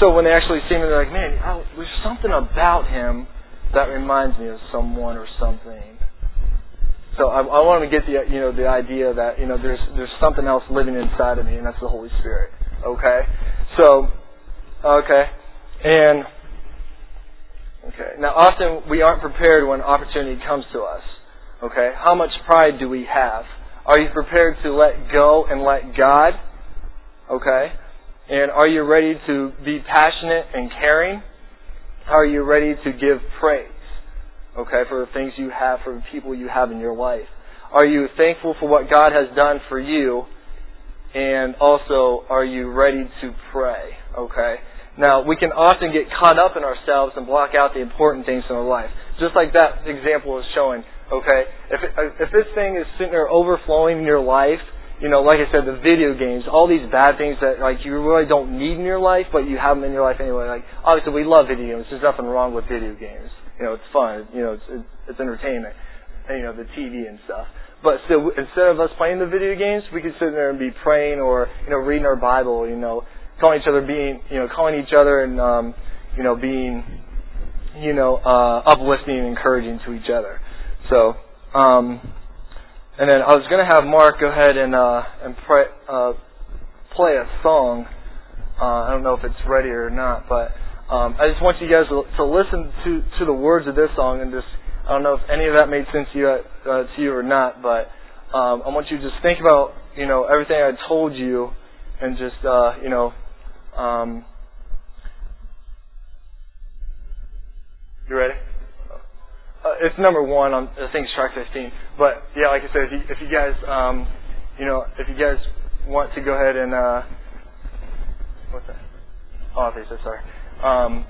so, when they actually see me, they're like, man, oh, there's something about him that reminds me of someone or something. So I, I want to get the you know the idea that you know there's there's something else living inside of me, and that's the Holy Spirit. Okay, so okay, And okay, now often we aren't prepared when opportunity comes to us. Okay, how much pride do we have? Are you prepared to let go and let God? Okay, and are you ready to be passionate and caring? Are you ready to give praise? Okay, for the things you have, for the people you have in your life. Are you thankful for what God has done for you? And also, are you ready to pray? Okay. Now, we can often get caught up in ourselves and block out the important things in our life. Just like that example is showing. Okay. If, if this thing is sitting there overflowing in your life, you know, like I said, the video games, all these bad things that like you really don't need in your life, but you have them in your life anyway. Like obviously, we love video games. There's nothing wrong with video games. You know, it's fun. You know, it's it's entertainment. And, you know, the TV and stuff. But so instead of us playing the video games, we could sit there and be praying or you know reading our Bible. You know, calling each other being you know calling each other and um, you know being you know uh, uplifting and encouraging to each other. So um, and then I was going to have Mark go ahead and uh, and pray, uh, play a song. Uh, I don't know if it's ready or not, but um, I just want you guys to, to listen to to the words of this song and just I don't know if any of that made sense to you, uh, to you or not, but um, I want you to just think about you know everything I told you, and just uh, you know. Um, you ready? Uh, it's number one on I think it's track 15. But yeah, like I said, if you, if you guys, um, you know, if you guys want to go ahead and uh, what's that? Oh, okay, so sorry. Um,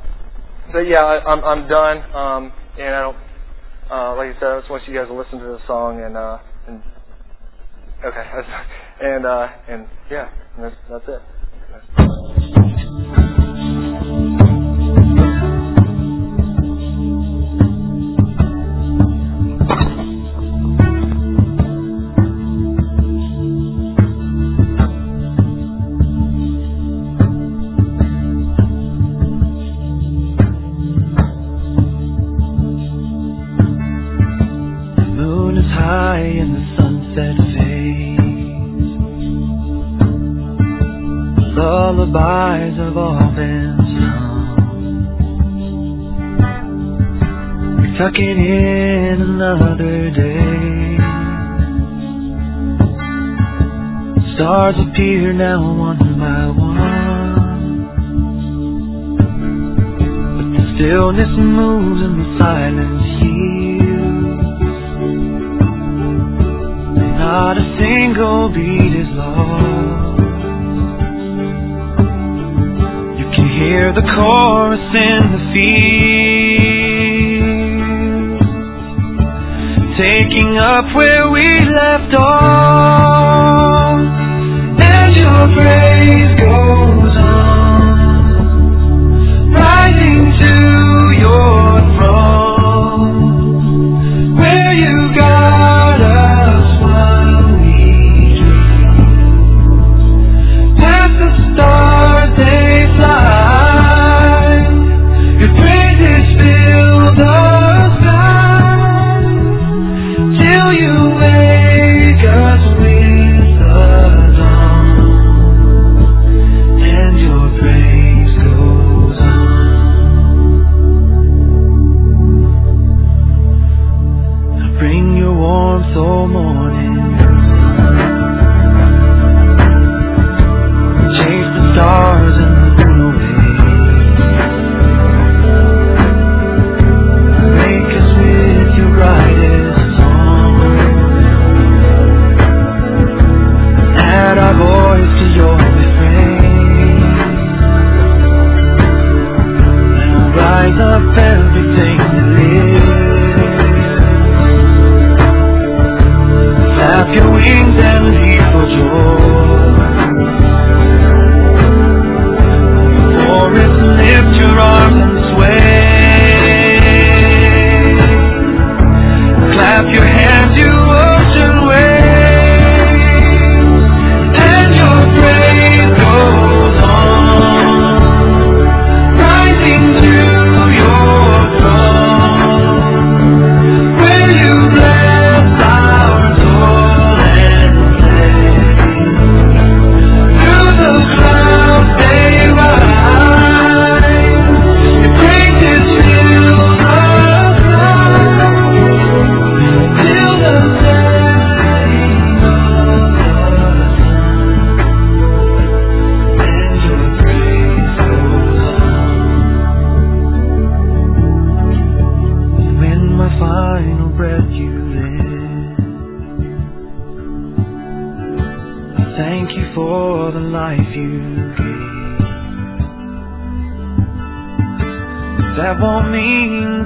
but yeah, I, I'm I'm done. Um, and I don't uh, like I said, I just want you guys to listen to the song and, uh, and okay, (laughs) and, uh, and yeah, that's, that's it. lullabies We're in another day. Stars appear now one by one. But the stillness moves and the silence heals. Not a single beat is lost. You can hear the chorus in the field, taking up where we left off, and your praise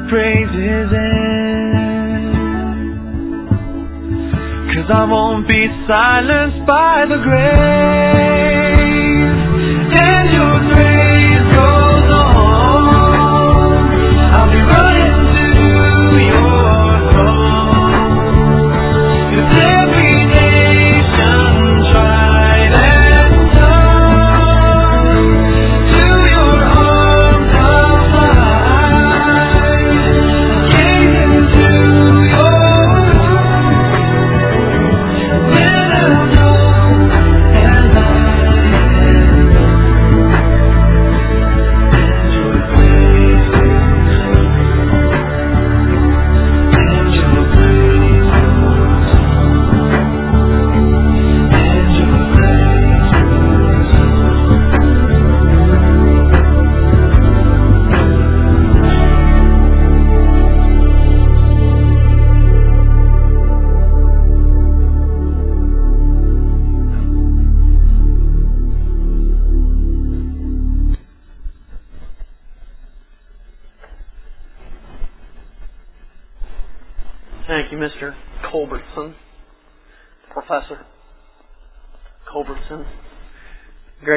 mean praises end. Cause I won't be silenced by the grave.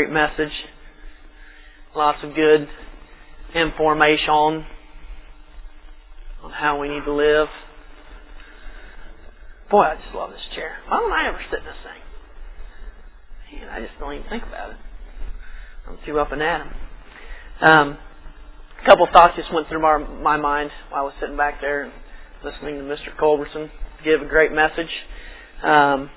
Great message. Lots of good information on how we need to live. Boy, I just love this chair. Why don't I ever sit in this thing? Man, I just don't even think about it. I'm too up and at 'em. Um, a couple of thoughts just went through my, my mind while I was sitting back there and listening to Mr. Culbertson give a great message. Um,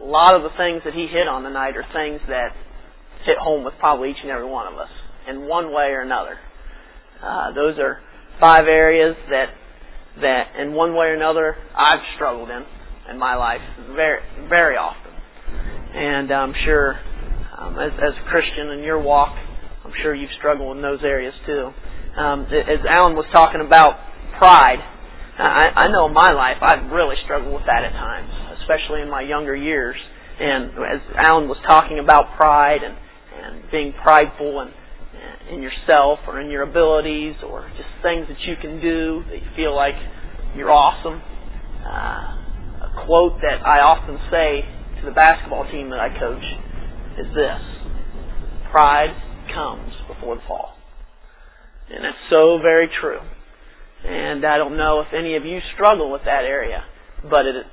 a lot of the things that he hit on tonight are things that hit home with probably each and every one of us in one way or another. Uh, those are five areas that that in one way or another I've struggled in in my life very very often, and I'm sure um, as as a Christian in your walk, I'm sure you've struggled in those areas too. Um, as Alan was talking about pride, I, I know in my life I've really struggled with that at times, especially in my younger years. And as Alan was talking about pride and, and being prideful and in yourself or in your abilities or just things that you can do that you feel like you're awesome. Uh, a quote that I often say to the basketball team that I coach is this: "Pride comes before the fall," and that's so very true. And I don't know if any of you struggle with that area, but it,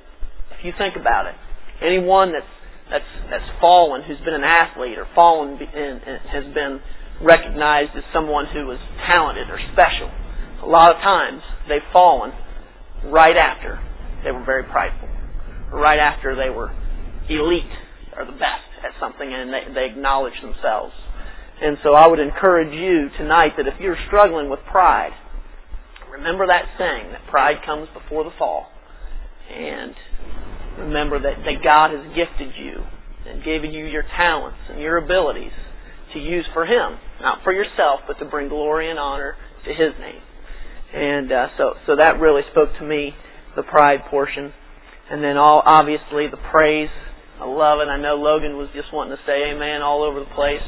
you think about it, anyone that's that's that's fallen, who's been an athlete or fallen and, has been recognized as someone who was talented or special, a lot of times they've fallen right after they were very prideful, or right after they were elite or the best at something and they, they acknowledge themselves. And so I would encourage you tonight that if you're struggling with pride, remember that saying that pride comes before the fall. And remember that, that God has gifted you and given you your talents and your abilities to use for Him, not for yourself, but to bring glory and honor to His name. And uh, so, so that really spoke to me, the pride portion, and then all obviously the praise. I love it. I know Logan was just wanting to say Amen all over the place.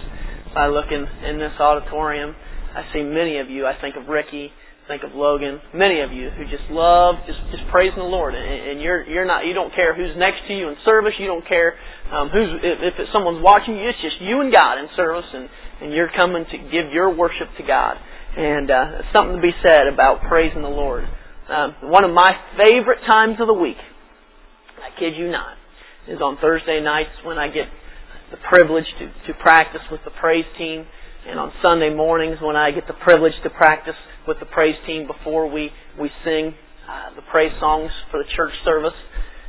I look in in this auditorium. I see many of you. I think of Ricky think of Logan, many of you who just love just just praising the Lord, and, and you're you're not you don't care who's next to you in service, you don't care um, who's if, if someone's watching you, it's just you and God in service, and and you're coming to give your worship to God, and uh, something to be said about praising the Lord. Um, one of my favorite times of the week, I kid you not, is on Thursday nights when I get the privilege to to practice with the praise team. And on Sunday mornings when I get the privilege to practice with the praise team before we, we sing uh, the praise songs for the church service.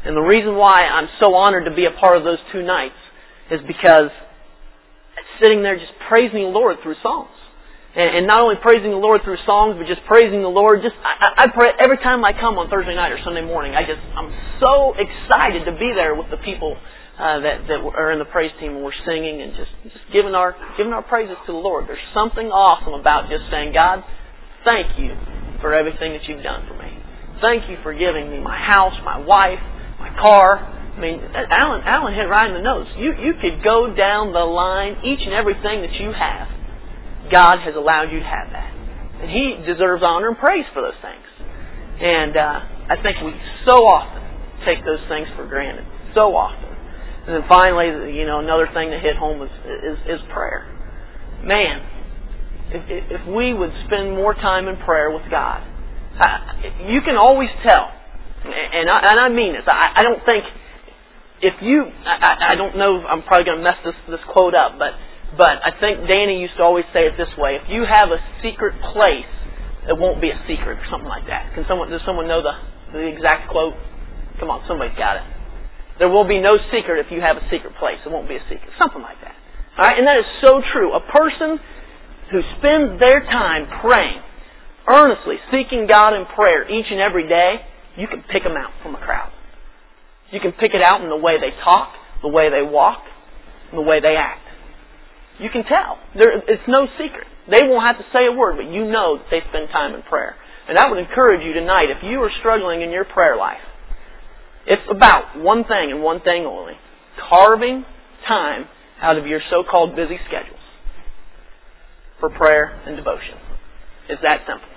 And the reason why I'm so honored to be a part of those two nights is because sitting there just praising the Lord through songs. And, and not only praising the Lord through songs, but just praising the Lord. Just I, I pray every time I come on Thursday night or Sunday morning. I just I'm so excited to be there with the people uh, that that are in the praise team and we're singing and just just giving our giving our praises to the Lord. There's something awesome about just saying, God, thank you for everything that you've done for me. Thank you for giving me my house, my wife, my car, I mean, Alan, Alan hit right in the nose. You, you could go down the line, each and everything that you have. God has allowed you to have that. And He deserves honor and praise for those things. And uh, I think we so often take those things for granted. So often. And then finally, you know, another thing that hit home is, is, is prayer. Man, if, if we would spend more time in prayer with God, you can always tell, and I, and I mean this. I, I don't think if you, I, I don't know, I'm probably going to mess this this quote up, but but I think Danny used to always say it this way: if you have a secret place, it won't be a secret, or something like that. Can someone does someone know the the exact quote? Come on, somebody's got it. There will be no secret if you have a secret place. It won't be a secret. Something like that. All right, and that is so true. A person who spends their time praying, earnestly seeking God in prayer each and every day, you can pick them out from a crowd. You can pick it out in the way they talk, the way they walk, the way they act. You can tell. There, it's no secret. They won't have to say a word, but you know that they spend time in prayer. And I would encourage you tonight, if you are struggling in your prayer life, it's about one thing and one thing only. Carving time out of your so-called busy schedules for prayer and devotion. It's that simple.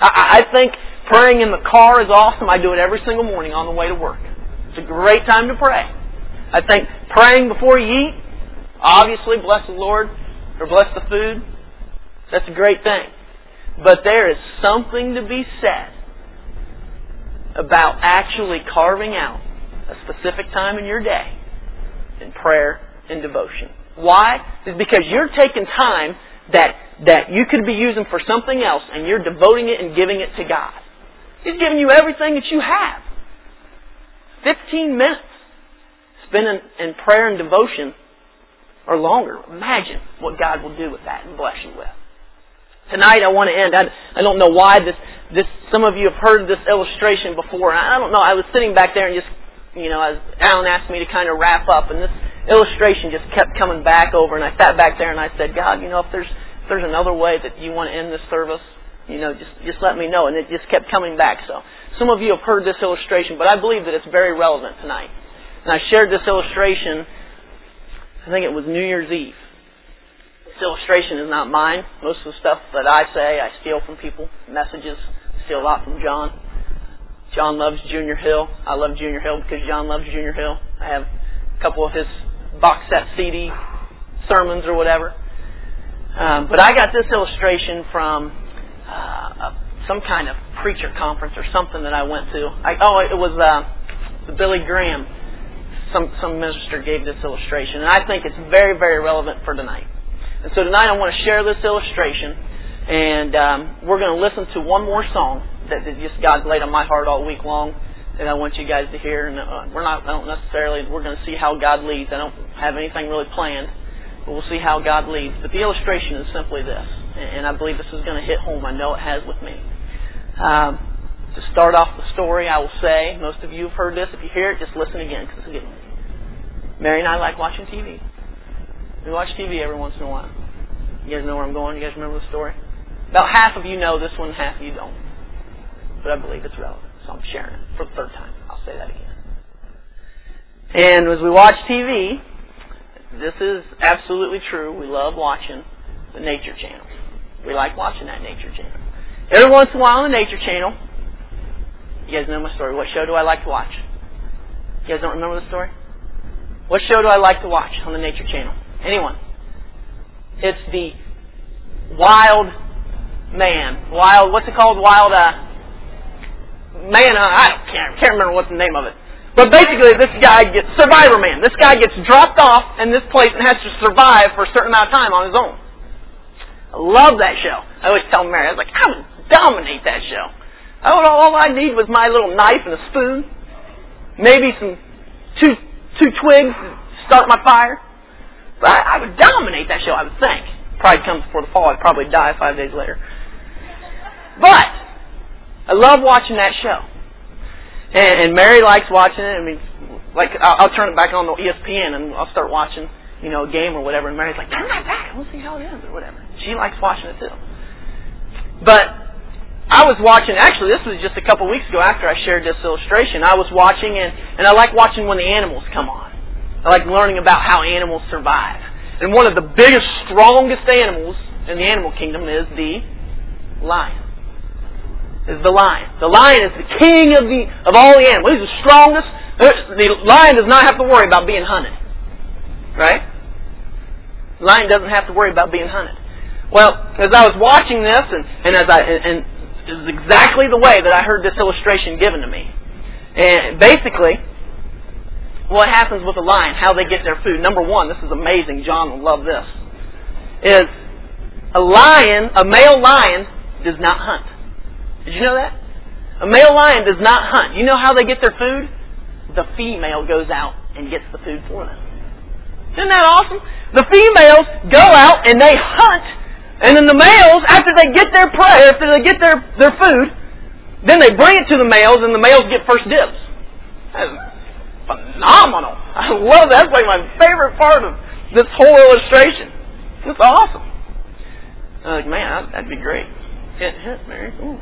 I, I think praying in the car is awesome. I do it every single morning on the way to work. It's a great time to pray. I think praying before you eat, obviously bless the Lord or bless the food. That's a great thing. But there is something to be said about actually carving out a specific time in your day in prayer and devotion. Why? Is because you're taking time that, that you could be using for something else and you're devoting it and giving it to God. He's giving you everything that you have. 15 minutes spent in, in prayer and devotion or longer. Imagine what God will do with that and bless you with. Tonight I want to end. I, I don't know why this, this, some of you have heard this illustration before. I don't know. I was sitting back there and just, you know, as Alan asked me to kind of wrap up and this illustration just kept coming back over, and I sat back there and I said, God, you know, if there's if there's another way that you want to end this service, you know, just just let me know. And it just kept coming back. So some of you have heard this illustration, but I believe that it's very relevant tonight. And I shared this illustration. I think it was New Year's Eve. This illustration is not mine. Most of the stuff that I say, I steal from people. Messages, I steal a lot from John. John loves Junior Hill. I love Junior Hill because John loves Junior Hill. I have a couple of his box set CD sermons or whatever. Um, but I got this illustration from uh, some kind of preacher conference or something that I went to. I, oh, it was uh, Billy Graham. Some some minister gave this illustration, and I think it's very very relevant for tonight. And so tonight I want to share this illustration, and um, we're going to listen to one more song that, that just God's laid on my heart all week long that I want you guys to hear. And uh, we're not, I don't necessarily, we're going to see how God leads. I don't have anything really planned, but we'll see how God leads. But the illustration is simply this, and I believe this is going to hit home. I know it has with me. Um, to start off the story, I will say, most of you have heard this. If you hear it, just listen again because it's a good one. Mary and I like watching TV. We watch TV every once in a while. You guys know where I'm going? You guys remember the story? About half of you know this one, half of you don't. But I believe it's relevant. So I'm sharing it for the third time. I'll say that again. And as we watch TV, this is absolutely true. We love watching the Nature Channel. We like watching that Nature Channel. Every once in a while on the Nature Channel, you guys know my story. What show do I like to watch? You guys don't remember the story? What show do I like to watch on the Nature Channel? Anyone? It's the Wild Man. Wild, what's it called? Wild, uh, man, I don't care, can't remember what's the name of it. But basically, this guy gets Survivor Man. This guy gets dropped off in this place and has to survive for a certain amount of time on his own. I love that show. I always tell Mary, I was like, I would dominate that show. I would, all I need was my little knife and a spoon, maybe some two two twigs to start my fire. But I, I would dominate that show. I would think. Probably comes before the fall. I'd probably die five days later. But I love watching that show. And, and Mary likes watching it. I mean, like I'll, I'll turn it back on the ESPN and I'll start watching, you know, a game or whatever. And Mary's like, turn that back. I want to see how it is or whatever. She likes watching it too. But I was watching, actually this was just a couple weeks ago after I shared this illustration. I was watching and, and I like watching when the animals come on. I like learning about how animals survive. And one of the biggest, strongest animals in the animal kingdom is the lion. Is the lion. The lion is the king of the of all the animals. He's the strongest. The lion does not have to worry about being hunted. Right? The lion doesn't have to worry about being hunted. Well, as I was watching this, and, and as I and was exactly the way that I heard this illustration given to me. And basically, what happens with a lion, how they get their food. Number one, this is amazing. John will love this. Is a lion, a male lion, does not hunt. Did you know that? A male lion does not hunt. You know how they get their food? The female goes out and gets the food for them. Isn't that awesome? The females go out and they hunt and then the males, after they get their prey, after they get their, their food, then they bring it to the males and the males get first dibs. That's phenomenal. (laughs) I love that. That's like my favorite part of this whole illustration. It's awesome. I'm like, man, that'd be great. Hit, hit, Mary. Ooh.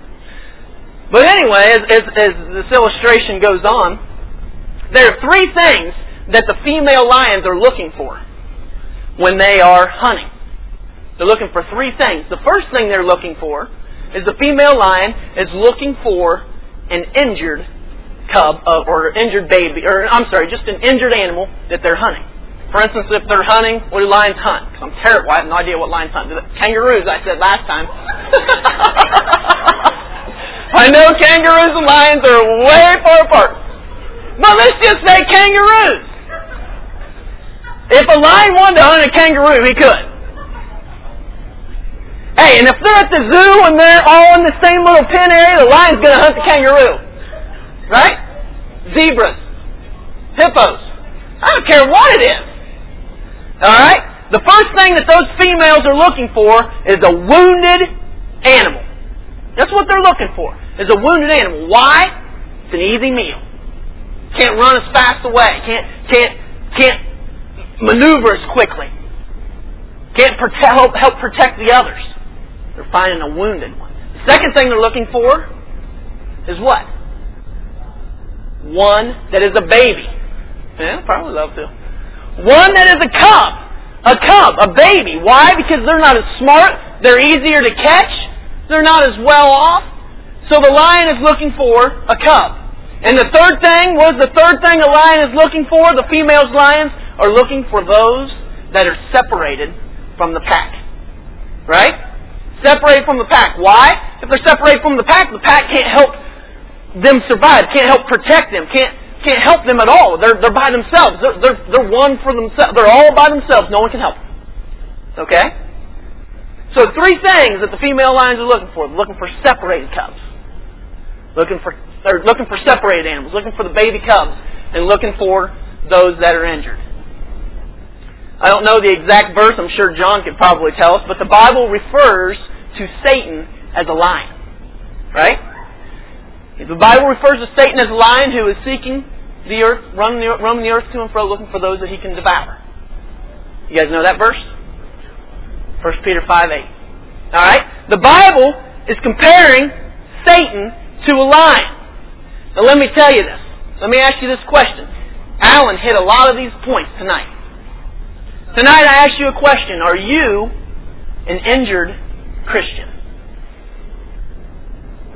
But anyway, as, as, as this illustration goes on, there are three things that the female lions are looking for when they are hunting. They're looking for three things. The first thing they're looking for is the female lion is looking for an injured cub uh, or injured baby, or I'm sorry, just an injured animal that they're hunting. For instance, if they're hunting, what do lions hunt? Because I'm terrible. I have no idea what lions hunt. Kangaroos, I said last time. (laughs) I know kangaroos and lions are way far apart. But let's just say kangaroos. If a lion wanted to hunt a kangaroo, he could. Hey, and if they're at the zoo and they're all in the same little pen area, the lion's going to hunt the kangaroo. Right? Zebras. Hippos. I don't care what it is. Alright? The first thing that those females are looking for is a wounded animal. That's what they're looking for, is a wounded animal. Why? It's an easy meal. Can't run as fast away. Can't, can't, can't maneuver as quickly. Can't help, help protect the others. They're finding a wounded one. The second thing they're looking for is what? One that is a baby. Yeah, probably love to. One that is a cub. A cub, a baby. Why? Because they're not as smart. They're easier to catch. They're not as well off. So the lion is looking for a cub. And the third thing, what is the third thing a lion is looking for? The female's lions are looking for those that are separated from the pack. Right? Separated from the pack. Why? If they're separated from the pack, the pack can't help them survive, can't help protect them, can't can't help them at all. They're they're by themselves. They're they're, they're one for themselves. They're all by themselves. No one can help. Them. Okay? So three things that the female lions are looking for. They're looking for separated cubs. Looking for they're looking for separated animals, looking for the baby cubs, and looking for those that are injured. I don't know the exact verse. I'm sure John could probably tell us, but the Bible refers to Satan as a lion. Right? The Bible refers to Satan as a lion who is seeking the earth, roaming the, roaming the earth to and fro, looking for those that he can devour. You guys know that verse? 1 Peter 5 8. Alright? The Bible is comparing Satan to a lion. Now let me tell you this. Let me ask you this question. Alan hit a lot of these points tonight. Tonight I ask you a question. Are you an injured Christian?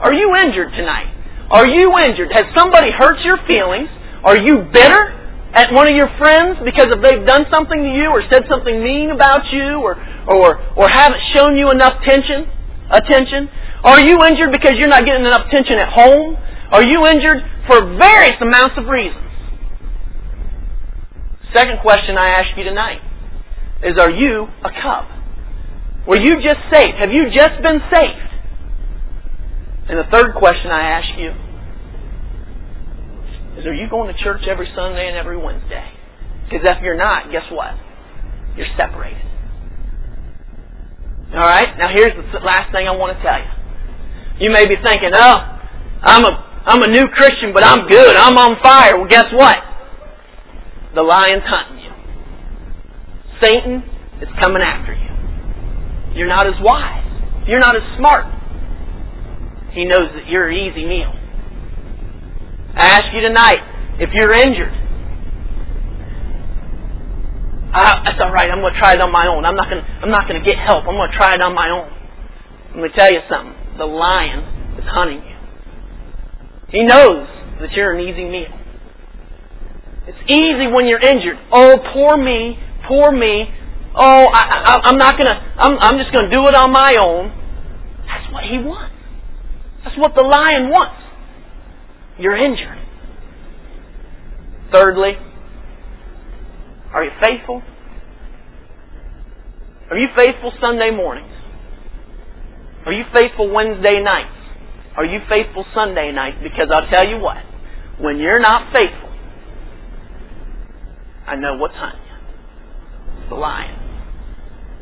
Are you injured tonight? Are you injured? Has somebody hurt your feelings? Are you bitter at one of your friends because if they've done something to you or said something mean about you or, or, or haven't shown you enough tension, attention? Are you injured because you're not getting enough attention at home? Are you injured for various amounts of reasons? Second question I ask you tonight is are you a cub? Were you just saved? Have you just been saved? And the third question I ask you is are you going to church every Sunday and every Wednesday? Because if you're not, guess what? You're separated. Alright? Now here's the last thing I want to tell you. You may be thinking, oh, I'm a, I'm a new Christian, but I'm good. I'm on fire. Well, guess what? The lion's hunting you. Satan is coming after you. You're not as wise. You're not as smart. He knows that you're an easy meal. I ask you tonight, if you're injured, I, that's all right. I'm going to try it on my own. I'm not going. To, I'm not going to get help. I'm going to try it on my own. I'm going to tell you something. The lion is hunting you. He knows that you're an easy meal. It's easy when you're injured. Oh, poor me, poor me. Oh, I, I'm not gonna. I'm, I'm just gonna do it on my own. That's what he wants. That's what the lion wants. You're injured. Thirdly, are you faithful? Are you faithful Sunday mornings? Are you faithful Wednesday nights? Are you faithful Sunday nights? Because I'll tell you what, when you're not faithful, I know what's hunting you. It's the lion.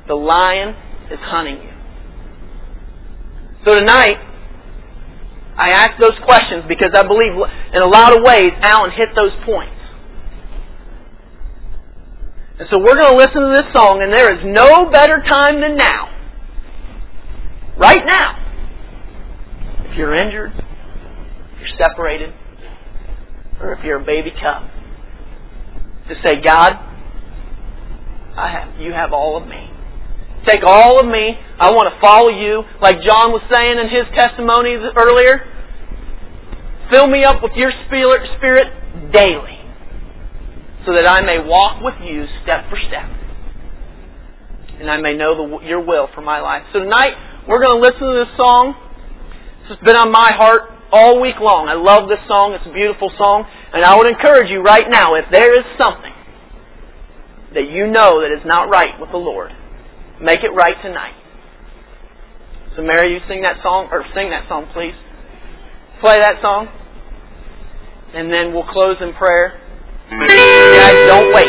The lion is hunting you. So tonight, I ask those questions because I believe in a lot of ways Alan hit those points. And so we're going to listen to this song, and there is no better time than now. Right now. If you're injured, if you're separated, or if you're a baby cub, to say, God, I have, you have all of me. Take all of me. I want to follow you. Like John was saying in his testimony earlier. Fill me up with your spirit daily so that I may walk with you step for step. And I may know the, your will for my life. So tonight, we're going to listen to this song. This has been on my heart all week long. I love this song. It's a beautiful song. And I would encourage you right now, if there is something that you know that is not right with the Lord, make it right tonight. So Mary, you sing that song, or sing that song, please. Play that song. And then we'll close in prayer. Guys, don't wait.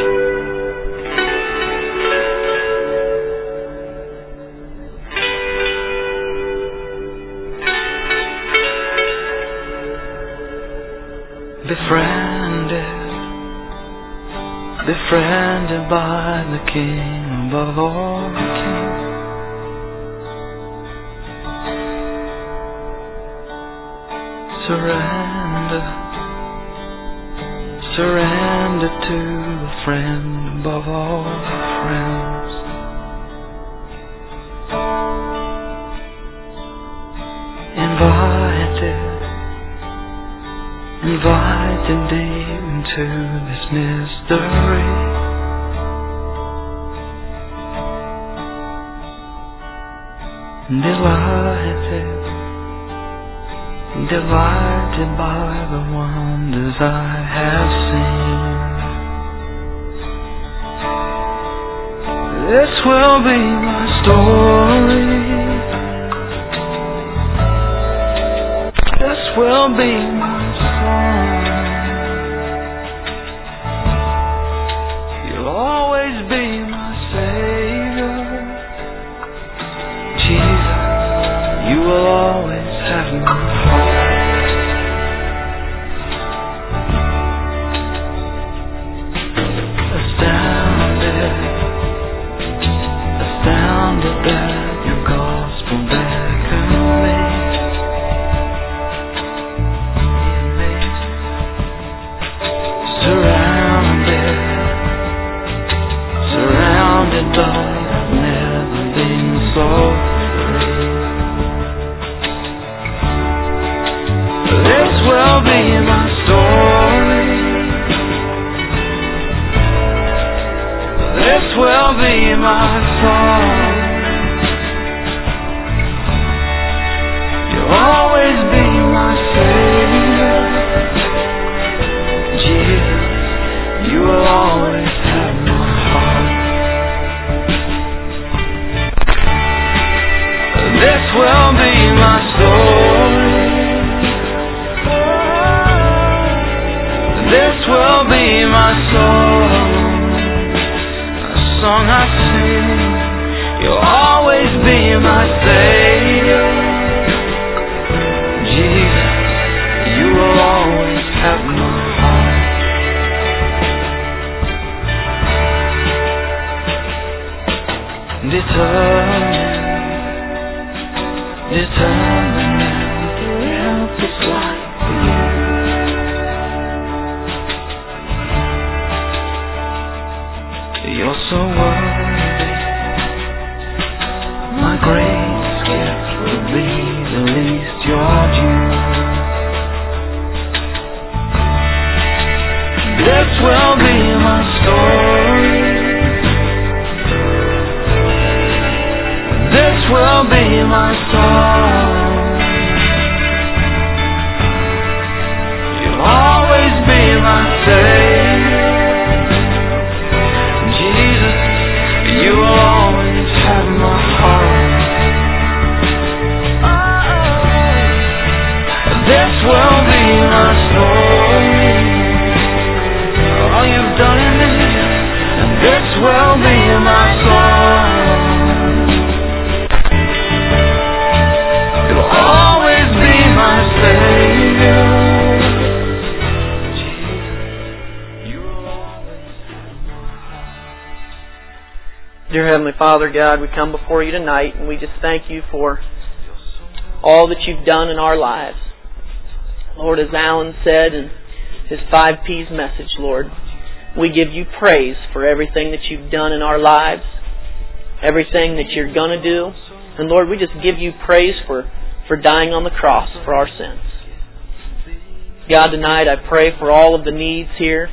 Befriended, befriended by the King the kings. Surrender surrender to a friend above all friends. Invited, invited deep into this mystery. Delighted delighted by the wonders I have seen. This will be my story. This will be my Father, God, we come before you tonight and we just thank you for all that you've done in our lives. Lord, as Alan said in his five P's message, Lord, we give you praise for everything that you've done in our lives, everything that you're going to do. And Lord, we just give you praise for, for dying on the cross for our sins. God, tonight I pray for all of the needs here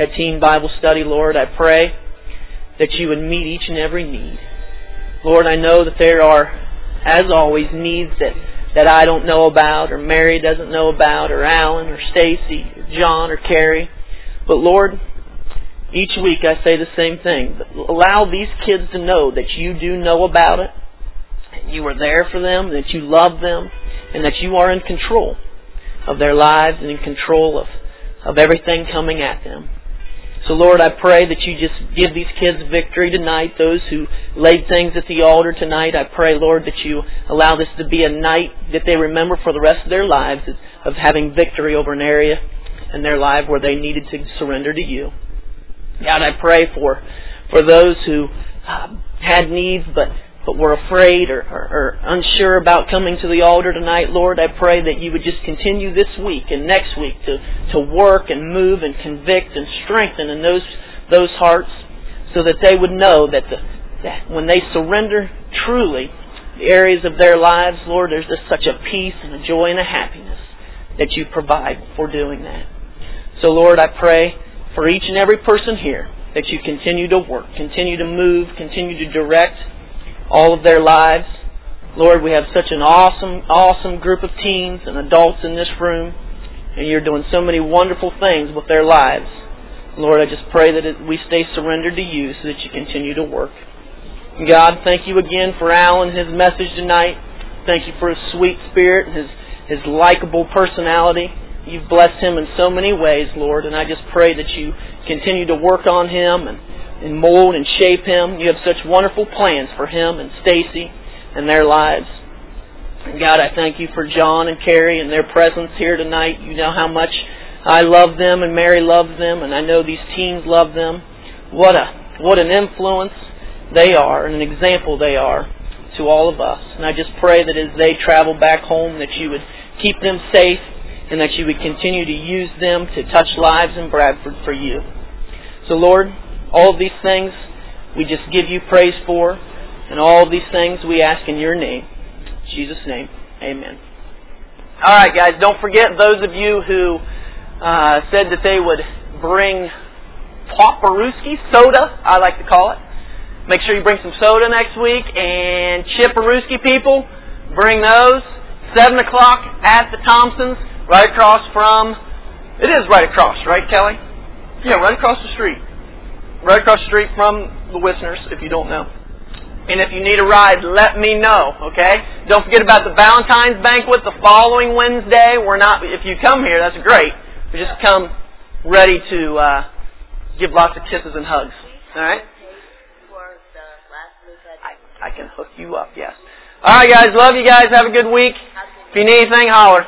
at Teen Bible Study, Lord. I pray that you would meet each and every need. Lord, I know that there are, as always, needs that, that I don't know about, or Mary doesn't know about, or Alan, or Stacy, or John, or Carrie. But Lord, each week I say the same thing. Allow these kids to know that you do know about it, that you are there for them, that you love them, and that you are in control of their lives and in control of, of everything coming at them. So Lord, I pray that you just give these kids victory tonight. Those who laid things at the altar tonight, I pray, Lord, that you allow this to be a night that they remember for the rest of their lives of having victory over an area in their life where they needed to surrender to you. God, I pray for for those who uh, had needs but but were afraid or, or, or unsure about coming to the altar tonight, Lord, I pray that you would just continue this week and next week to, to work and move and convict and strengthen in those those hearts so that they would know that the that when they surrender truly the areas of their lives, Lord, there's just such a peace and a joy and a happiness that you provide for doing that. So Lord, I pray for each and every person here that you continue to work, continue to move, continue to direct all of their lives. Lord, we have such an awesome, awesome group of teens and adults in this room, and you're doing so many wonderful things with their lives. Lord, I just pray that we stay surrendered to you so that you continue to work. God, thank you again for Alan, and his message tonight. Thank you for his sweet spirit and his, his likable personality. You've blessed him in so many ways, Lord, and I just pray that you continue to work on him and and mold and shape him. You have such wonderful plans for him and Stacy and their lives. And God, I thank you for John and Carrie and their presence here tonight. You know how much I love them and Mary loves them and I know these teens love them. What a what an influence they are and an example they are to all of us. And I just pray that as they travel back home that you would keep them safe and that you would continue to use them to touch lives in Bradford for you. So Lord, all these things we just give you praise for, and all these things we ask in your name. In Jesus' name, amen. All right, guys, don't forget those of you who uh, said that they would bring Paparuski soda, I like to call it. Make sure you bring some soda next week, and Chipperuski people, bring those. 7 o'clock at the Thompsons, right across from, it is right across, right, Kelly? Yeah, right across the street right across the street from the Wisners, if you don't know. And if you need a ride, let me know, okay? Don't forget about the Valentine's banquet the following Wednesday. We're not, if you come here, that's great. We just come ready to uh, give lots of kisses and hugs, all right? I, I can hook you up, yes. All right, guys, love you guys. Have a good week. If you need anything, holler.